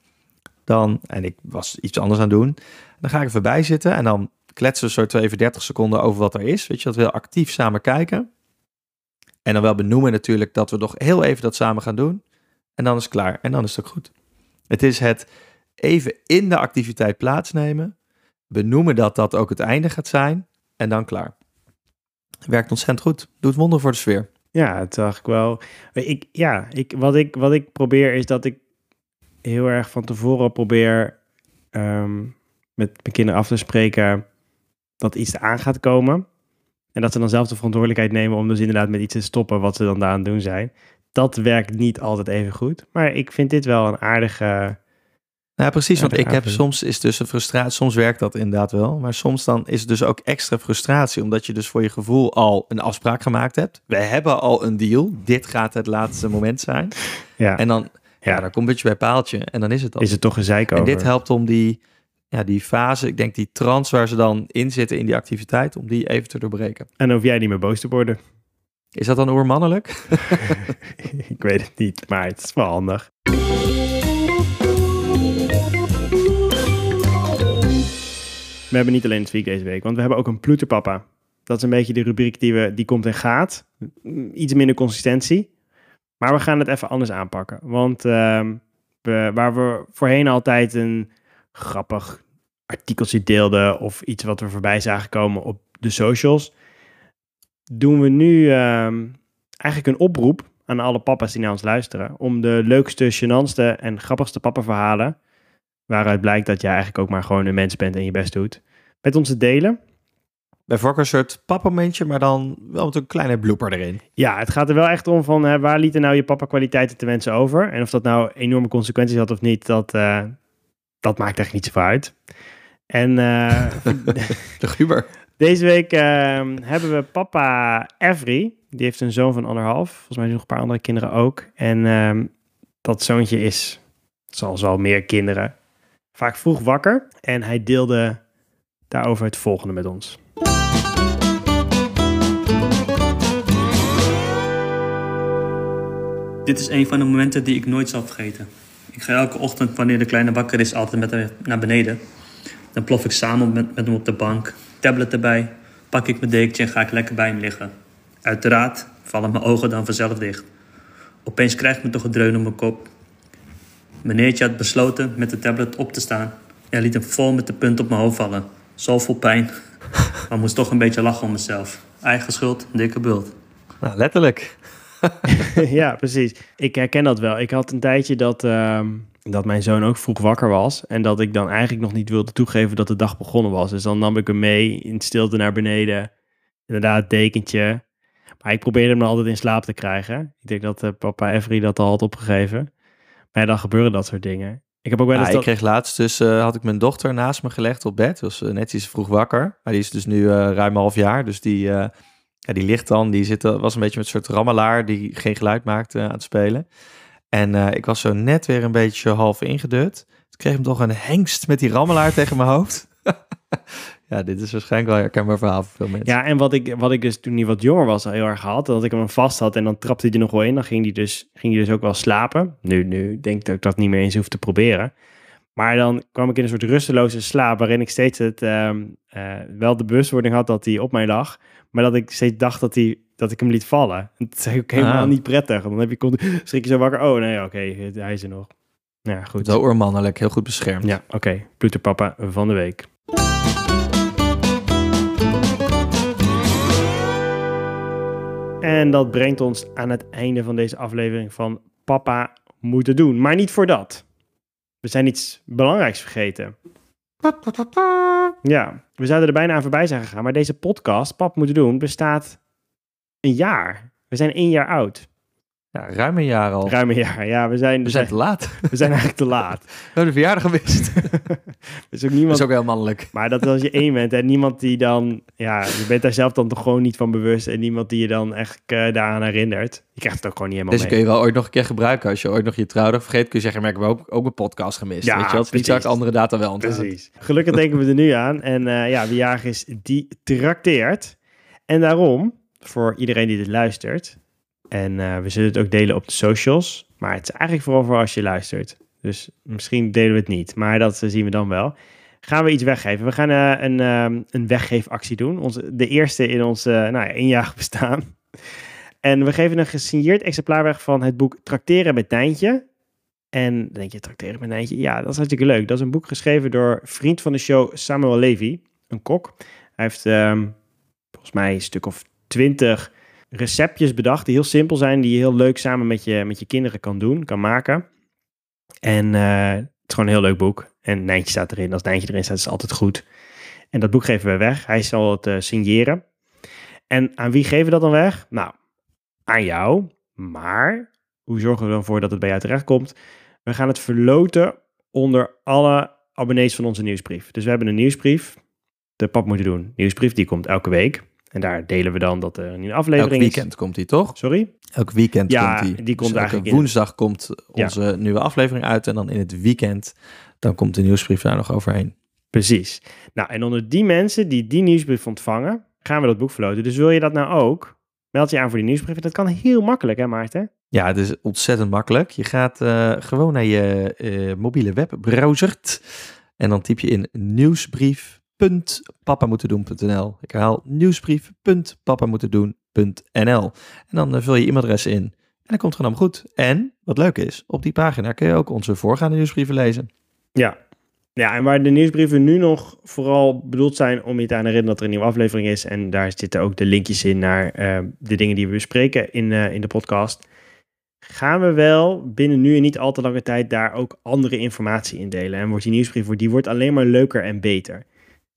Speaker 1: dan, en ik was iets anders aan het doen, dan ga ik er voorbij zitten en dan kletsen we zo even 30 seconden over wat er is. Weet je, dat we actief samen kijken. En dan wel benoemen natuurlijk dat we nog heel even dat samen gaan doen. En dan is het klaar. En dan is het ook goed. Het is het even in de activiteit plaatsnemen, benoemen dat dat ook het einde gaat zijn en dan klaar. Werkt ontzettend goed. Doet wonder voor de sfeer.
Speaker 3: Ja, het zag ik wel. Ik, ja, ik, wat, ik, wat ik probeer is dat ik heel erg van tevoren probeer ehm, met mijn kinderen af te spreken dat iets aan gaat komen. En dat ze dan zelf de verantwoordelijkheid nemen om dus inderdaad met iets te stoppen wat ze dan daar aan het doen zijn. Dat werkt niet altijd even goed. Maar ik vind dit wel een aardige,
Speaker 1: Nou, precies, want ik heb soms is dus een frustratie, soms werkt dat inderdaad wel, maar soms dan is het dus ook extra frustratie, omdat je dus voor je gevoel al een afspraak gemaakt hebt. We hebben al een deal, dit gaat het laatste moment zijn.
Speaker 3: Ja,
Speaker 1: En dan, ja, dan komt beetje bij paaltje en dan is het dan.
Speaker 3: is het toch een zeik
Speaker 1: en dit helpt om die, ja, die fase, ik denk die trance waar ze dan in zitten in die activiteit, om die even te doorbreken.
Speaker 3: En hoef jij niet meer boos te worden.
Speaker 1: Is dat dan oermannelijk?
Speaker 3: ik weet het niet, maar het is wel handig. We hebben niet alleen het week deze week, want we hebben ook een ploeterpapa. Dat is een beetje de rubriek die, we, die komt en gaat. Iets minder consistentie. Maar we gaan het even anders aanpakken. Want ehm, we, waar we voorheen altijd een grappig artikeltje deelden... of iets wat we voorbij zagen komen op de socials... doen we nu ehm, eigenlijk een oproep aan alle papa's die naar ons luisteren... om de leukste, gênantste en grappigste papa-verhalen... waaruit blijkt dat jij eigenlijk ook maar gewoon een mens bent en je best doet... met ons te delen.
Speaker 1: Bij Fokker een soort papmomentje, maar dan wel met een kleine blooper erin.
Speaker 3: Ja, het gaat er wel echt om van hè, waar lieten nou je papa-kwaliteiten te wensen over? En of dat nou enorme consequenties had of niet, dat, eh, dat maakt echt niet zoveel uit. En eh,
Speaker 1: De Guber.
Speaker 3: deze week eh, hebben we papa Every. Die heeft een zoon van anderhalf. Volgens mij nog een paar andere kinderen ook. En ehm, dat zoontje is, zoals al meer kinderen, vaak vroeg wakker. En hij deelde daarover het volgende met ons.
Speaker 5: Dit is een van de momenten die ik nooit zal vergeten. Ik ga elke ochtend, wanneer de kleine wakker is, altijd met hem naar beneden. Dan plof ik samen met, met hem op de bank, tablet erbij, pak ik mijn dekentje en ga ik lekker bij hem liggen. Uiteraard vallen mijn ogen dan vanzelf dicht. Opeens krijg ik me toch een dreun op mijn kop. Meneertje had besloten met de tablet op te staan en liet hem vol met de punt op mijn hoofd vallen. Zo vol pijn, maar moest toch een beetje lachen om mezelf. Eigen schuld, dikke bult.
Speaker 1: Nou, letterlijk.
Speaker 3: ja, precies. Ik herken dat wel. Ik had een tijdje dat, ehm, dat mijn zoon ook vroeg wakker was. En dat ik dan eigenlijk nog niet wilde toegeven dat de dag begonnen was. Dus dan nam ik hem mee in stilte naar beneden. Inderdaad, dekentje. Maar ik probeerde hem dan altijd in slaap te krijgen. Ik denk dat eh, papa Every dat al had opgegeven. Maar ja, dan gebeuren dat soort dingen. Ik heb ook wel
Speaker 1: Ja,
Speaker 3: eens
Speaker 1: ik
Speaker 3: dat...
Speaker 1: kreeg laatst dus, eh, had ik mijn dochter naast me gelegd op bed. Dus uh, net iets vroeg wakker. Maar die is dus nu eh, ruim een half jaar. Dus die, ja, die ligt dan, die zit, was een beetje met een soort rammelaar die geen geluid maakte aan het spelen. En ik was zo net weer een beetje half ingedut. Toen kreeg ik hem toch een hengst met die rammelaar tegen mijn hoofd. Ja, dit is waarschijnlijk wel een herkenbaar verhaal voor veel mensen.
Speaker 3: Ja, en wat ik, wat ik dus toen hij wat jonger was al heel erg had, dat ik hem vast had en dan trapte hij er nog wel in. Dan ging hij dus, ging hij dus ook wel slapen. Nu, nu denk ik dat ik dat niet meer eens hoef te proberen. Maar dan kwam ik in een soort rusteloze slaap, waarin ik steeds het, ehm, eh, wel de bewustwording had dat hij op mij lag. Maar dat ik steeds dacht dat, hij, dat ik hem liet vallen. Het is ook helemaal
Speaker 1: Ah.
Speaker 3: niet prettig. Dan heb je, schrik je zo wakker. Oh nee, oké, hij is er nog. Ja, goed.
Speaker 1: Zo oormannelijk, heel goed beschermd.
Speaker 3: Ja, oké. Ploeterpapa van de week. En dat brengt ons aan het einde van deze aflevering van Papa moeten doen. Maar niet voor dat. We zijn iets belangrijks vergeten. Ja, we zouden er bijna aan voorbij zijn gegaan. Maar deze podcast, Pap moeten doen, bestaat een jaar. We zijn één jaar oud.
Speaker 1: Ja, ruim een jaar al.
Speaker 3: Ruim een jaar. Ja, we zijn,
Speaker 1: We zijn te laat.
Speaker 3: we zijn eigenlijk te laat.
Speaker 1: We hebben de verjaardag gemist.
Speaker 3: Is ook
Speaker 1: Dat
Speaker 3: niemand
Speaker 1: is ook heel mannelijk.
Speaker 3: Maar dat als je één bent en niemand die dan, ja, je bent daar zelf dan toch gewoon niet van bewust en niemand die je dan echt eh, daaraan herinnert. Je krijgt het ook gewoon niet helemaal
Speaker 1: Deze
Speaker 3: mee.
Speaker 1: kun je wel ooit nog een keer gebruiken. Als je ooit nog je trouwdag vergeet, kun je zeggen, maar ik heb ook, ook mijn podcast gemist.
Speaker 3: Ja,
Speaker 1: weet je wel? Niet dat andere data wel onthoud.
Speaker 3: Precies. Gelukkig denken we er nu aan. En eh, ja, wie jarig is, die trakteert. En daarom, voor iedereen die dit luistert, en eh, we zullen het ook delen op de socials, maar het is eigenlijk vooral voor als je luistert. Dus misschien delen we het niet, maar dat eh, zien we dan wel. Gaan we iets weggeven? We gaan eh, een, ehm, een weggeefactie doen. Onze, de eerste in ons nou ja, eenjarig bestaan. En we geven een gesigneerd exemplaar weg van het boek Trakteren met Nijntje. En denk je, Trakteren met Nijntje? Ja, dat is hartstikke leuk. Dat is een boek geschreven door vriend van de show Samuel Levy, een kok. Hij heeft ehm, volgens mij een stuk of twintig receptjes bedacht die heel simpel zijn, die je heel leuk samen met je, met je kinderen kan doen, kan maken. En eh, het is gewoon een heel leuk boek. En Nijntje staat erin. Als Nijntje erin staat, is het altijd goed. En dat boek geven we weg. Hij zal het eh, signeren. En aan wie geven we dat dan weg? Nou, aan jou. Maar hoe zorgen we dan voor dat het bij jou terechtkomt? We gaan het verloten onder alle abonnees van onze nieuwsbrief. Dus we hebben een nieuwsbrief, de pap moeten doen. Nieuwsbrief, die komt elke week. En daar delen we dan dat er een nieuwe
Speaker 1: Elk
Speaker 3: aflevering
Speaker 1: weekend komt die, toch?
Speaker 3: Sorry?
Speaker 1: Elk weekend
Speaker 3: Ja,
Speaker 1: komt die.
Speaker 3: die komt
Speaker 1: elke
Speaker 3: eigenlijk in-
Speaker 1: woensdag komt onze nieuwe aflevering uit. En dan in het weekend, dan komt de nieuwsbrief daar nog overheen.
Speaker 3: Precies. Nou, en onder die mensen die die nieuwsbrief ontvangen, gaan we dat boek verloten. Dus wil je dat nou ook? Meld je aan voor die nieuwsbrief. Dat kan heel makkelijk, hè Maarten?
Speaker 1: Ja, het is ontzettend makkelijk. Je gaat eh, gewoon naar je eh, mobiele webbrowser en dan typ je in nieuwsbrief.papamoetendoen.nl. Ik herhaal nieuwsbrief.papamoetendoen.nl. En dan eh, vul je e-mailadres in en dan komt het gewoon goed. En, wat leuk is, op die pagina kun je ook onze voorgaande nieuwsbrieven lezen.
Speaker 3: Ja. Ja, en waar de nieuwsbrieven nu nog vooral bedoeld zijn om je te herinneren dat er een nieuwe aflevering is. En daar zitten ook de linkjes in naar eh, de dingen die we bespreken in, eh, in de podcast. Gaan we wel binnen nu en niet al te lange tijd daar ook andere informatie in delen. En wordt die nieuwsbrief die wordt alleen maar leuker en beter.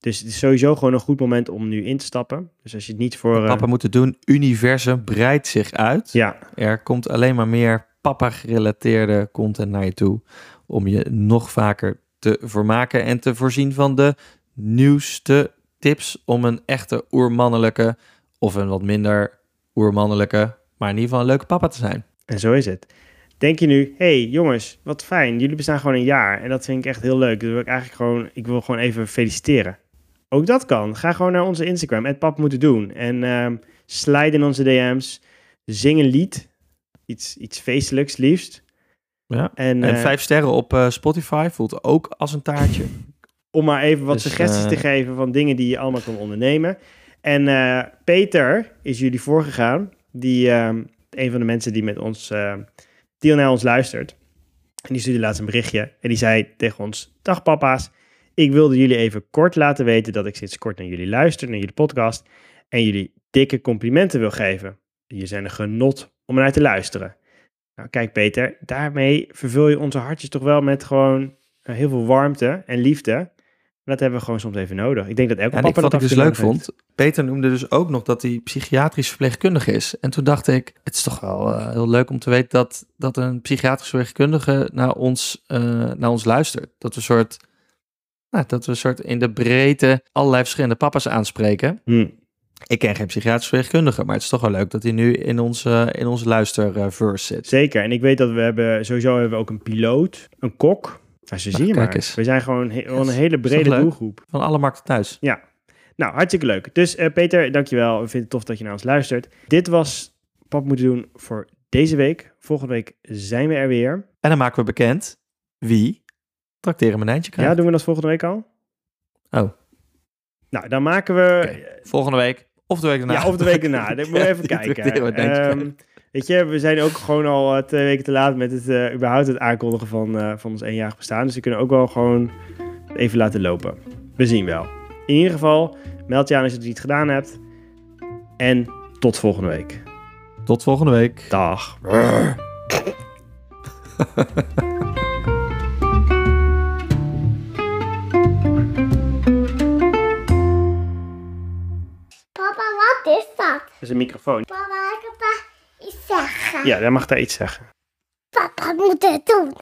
Speaker 3: Dus het is sowieso gewoon een goed moment om nu in te stappen. Dus als je het niet voor... eh,
Speaker 1: Papa moeten doen, universum breidt zich uit.
Speaker 3: ja,
Speaker 1: Er komt alleen maar meer papa-gerelateerde content naar je toe. Om je nog vaker te vermaken en te voorzien van de nieuwste tips om een echte oermannelijke of een wat minder oermannelijke, maar in ieder geval een leuke papa te zijn.
Speaker 3: En zo is het. Denk je nu, hey jongens, wat fijn, jullie bestaan gewoon een jaar. En dat vind ik echt heel leuk. Dus wil ik eigenlijk gewoon, ik wil gewoon even feliciteren. Ook dat kan. Ga gewoon naar onze Instagram, het pap moeten doen. En ehm slide in onze DM's. Zing een lied. Iets, iets feestelijks liefst.
Speaker 1: Ja.
Speaker 3: En,
Speaker 1: En
Speaker 3: eh,
Speaker 1: vijf sterren op eh, Spotify voelt ook als een taartje.
Speaker 3: om maar even wat
Speaker 1: Dus,
Speaker 3: suggesties
Speaker 1: eh,
Speaker 3: te geven van dingen die je allemaal kan ondernemen. En eh, Peter is jullie voorgegaan. Die, ehm, een van de mensen die met ons, eh, die naar ons luistert. En die stuurde laatst een berichtje. En die zei tegen ons: Dag papa's, ik wilde jullie even kort laten weten dat ik sinds kort naar jullie luister, naar jullie podcast. En jullie dikke complimenten wil geven. Je zijn een genot om naar te luisteren. Nou, kijk Peter, daarmee vervul je onze hartjes toch wel met gewoon eh, heel veel warmte en liefde. Dat hebben we gewoon soms even nodig. Ik denk dat elke
Speaker 1: En
Speaker 3: papa
Speaker 1: ik, wat
Speaker 3: dat
Speaker 1: ik dus leuk vond, Peter noemde dus ook nog dat hij psychiatrisch verpleegkundige is. En toen dacht ik, het is toch wel eh, heel leuk om te weten dat, dat een psychiatrisch verpleegkundige naar ons, eh, naar ons luistert. Dat we een soort, nou, dat we een soort in de breedte allerlei verschillende papa's aanspreken.
Speaker 3: heeft. Hm.
Speaker 1: Ik ken geen psychiatrisch verpleegkundige, maar het is toch wel leuk dat hij nu in onze, in onze luisterverse zit.
Speaker 3: Zeker. En ik weet dat we hebben, sowieso hebben we ook een piloot, een kok. Nou, zo zie je maar.
Speaker 1: eens.
Speaker 3: We zijn gewoon he- een hele brede doelgroep.
Speaker 1: Van alle markten thuis.
Speaker 3: Ja. Nou, hartstikke leuk. Dus eh, Peter, dankjewel. We vinden het tof dat je naar ons luistert. Dit was Pap moeten doen voor deze week. Volgende week zijn we er weer.
Speaker 1: En dan maken we bekend wie trakteren mijn eindje
Speaker 3: Ja,
Speaker 1: krijgt.
Speaker 3: doen we dat volgende week al?
Speaker 1: Oh.
Speaker 3: Nou, dan maken we...
Speaker 1: Volgende week of de week daarna.
Speaker 3: Ja, of de week. Dan moeten we even kijken. Ehm, weet je, we zijn ook gewoon al eh, twee weken te laat met het eh, überhaupt het aankondigen van, eh, van ons eenjarig bestaan. Dus we kunnen ook wel gewoon even laten lopen. We zien wel. In ieder geval, meld je aan als je het niet gedaan hebt. En tot volgende week.
Speaker 1: Tot volgende week.
Speaker 3: Dag.
Speaker 2: wat is dat?
Speaker 3: Dat is een microfoon.
Speaker 2: Papa, ik heb iets zeggen.
Speaker 3: Ja, jij mag daar iets zeggen.
Speaker 2: Papa moet het doen.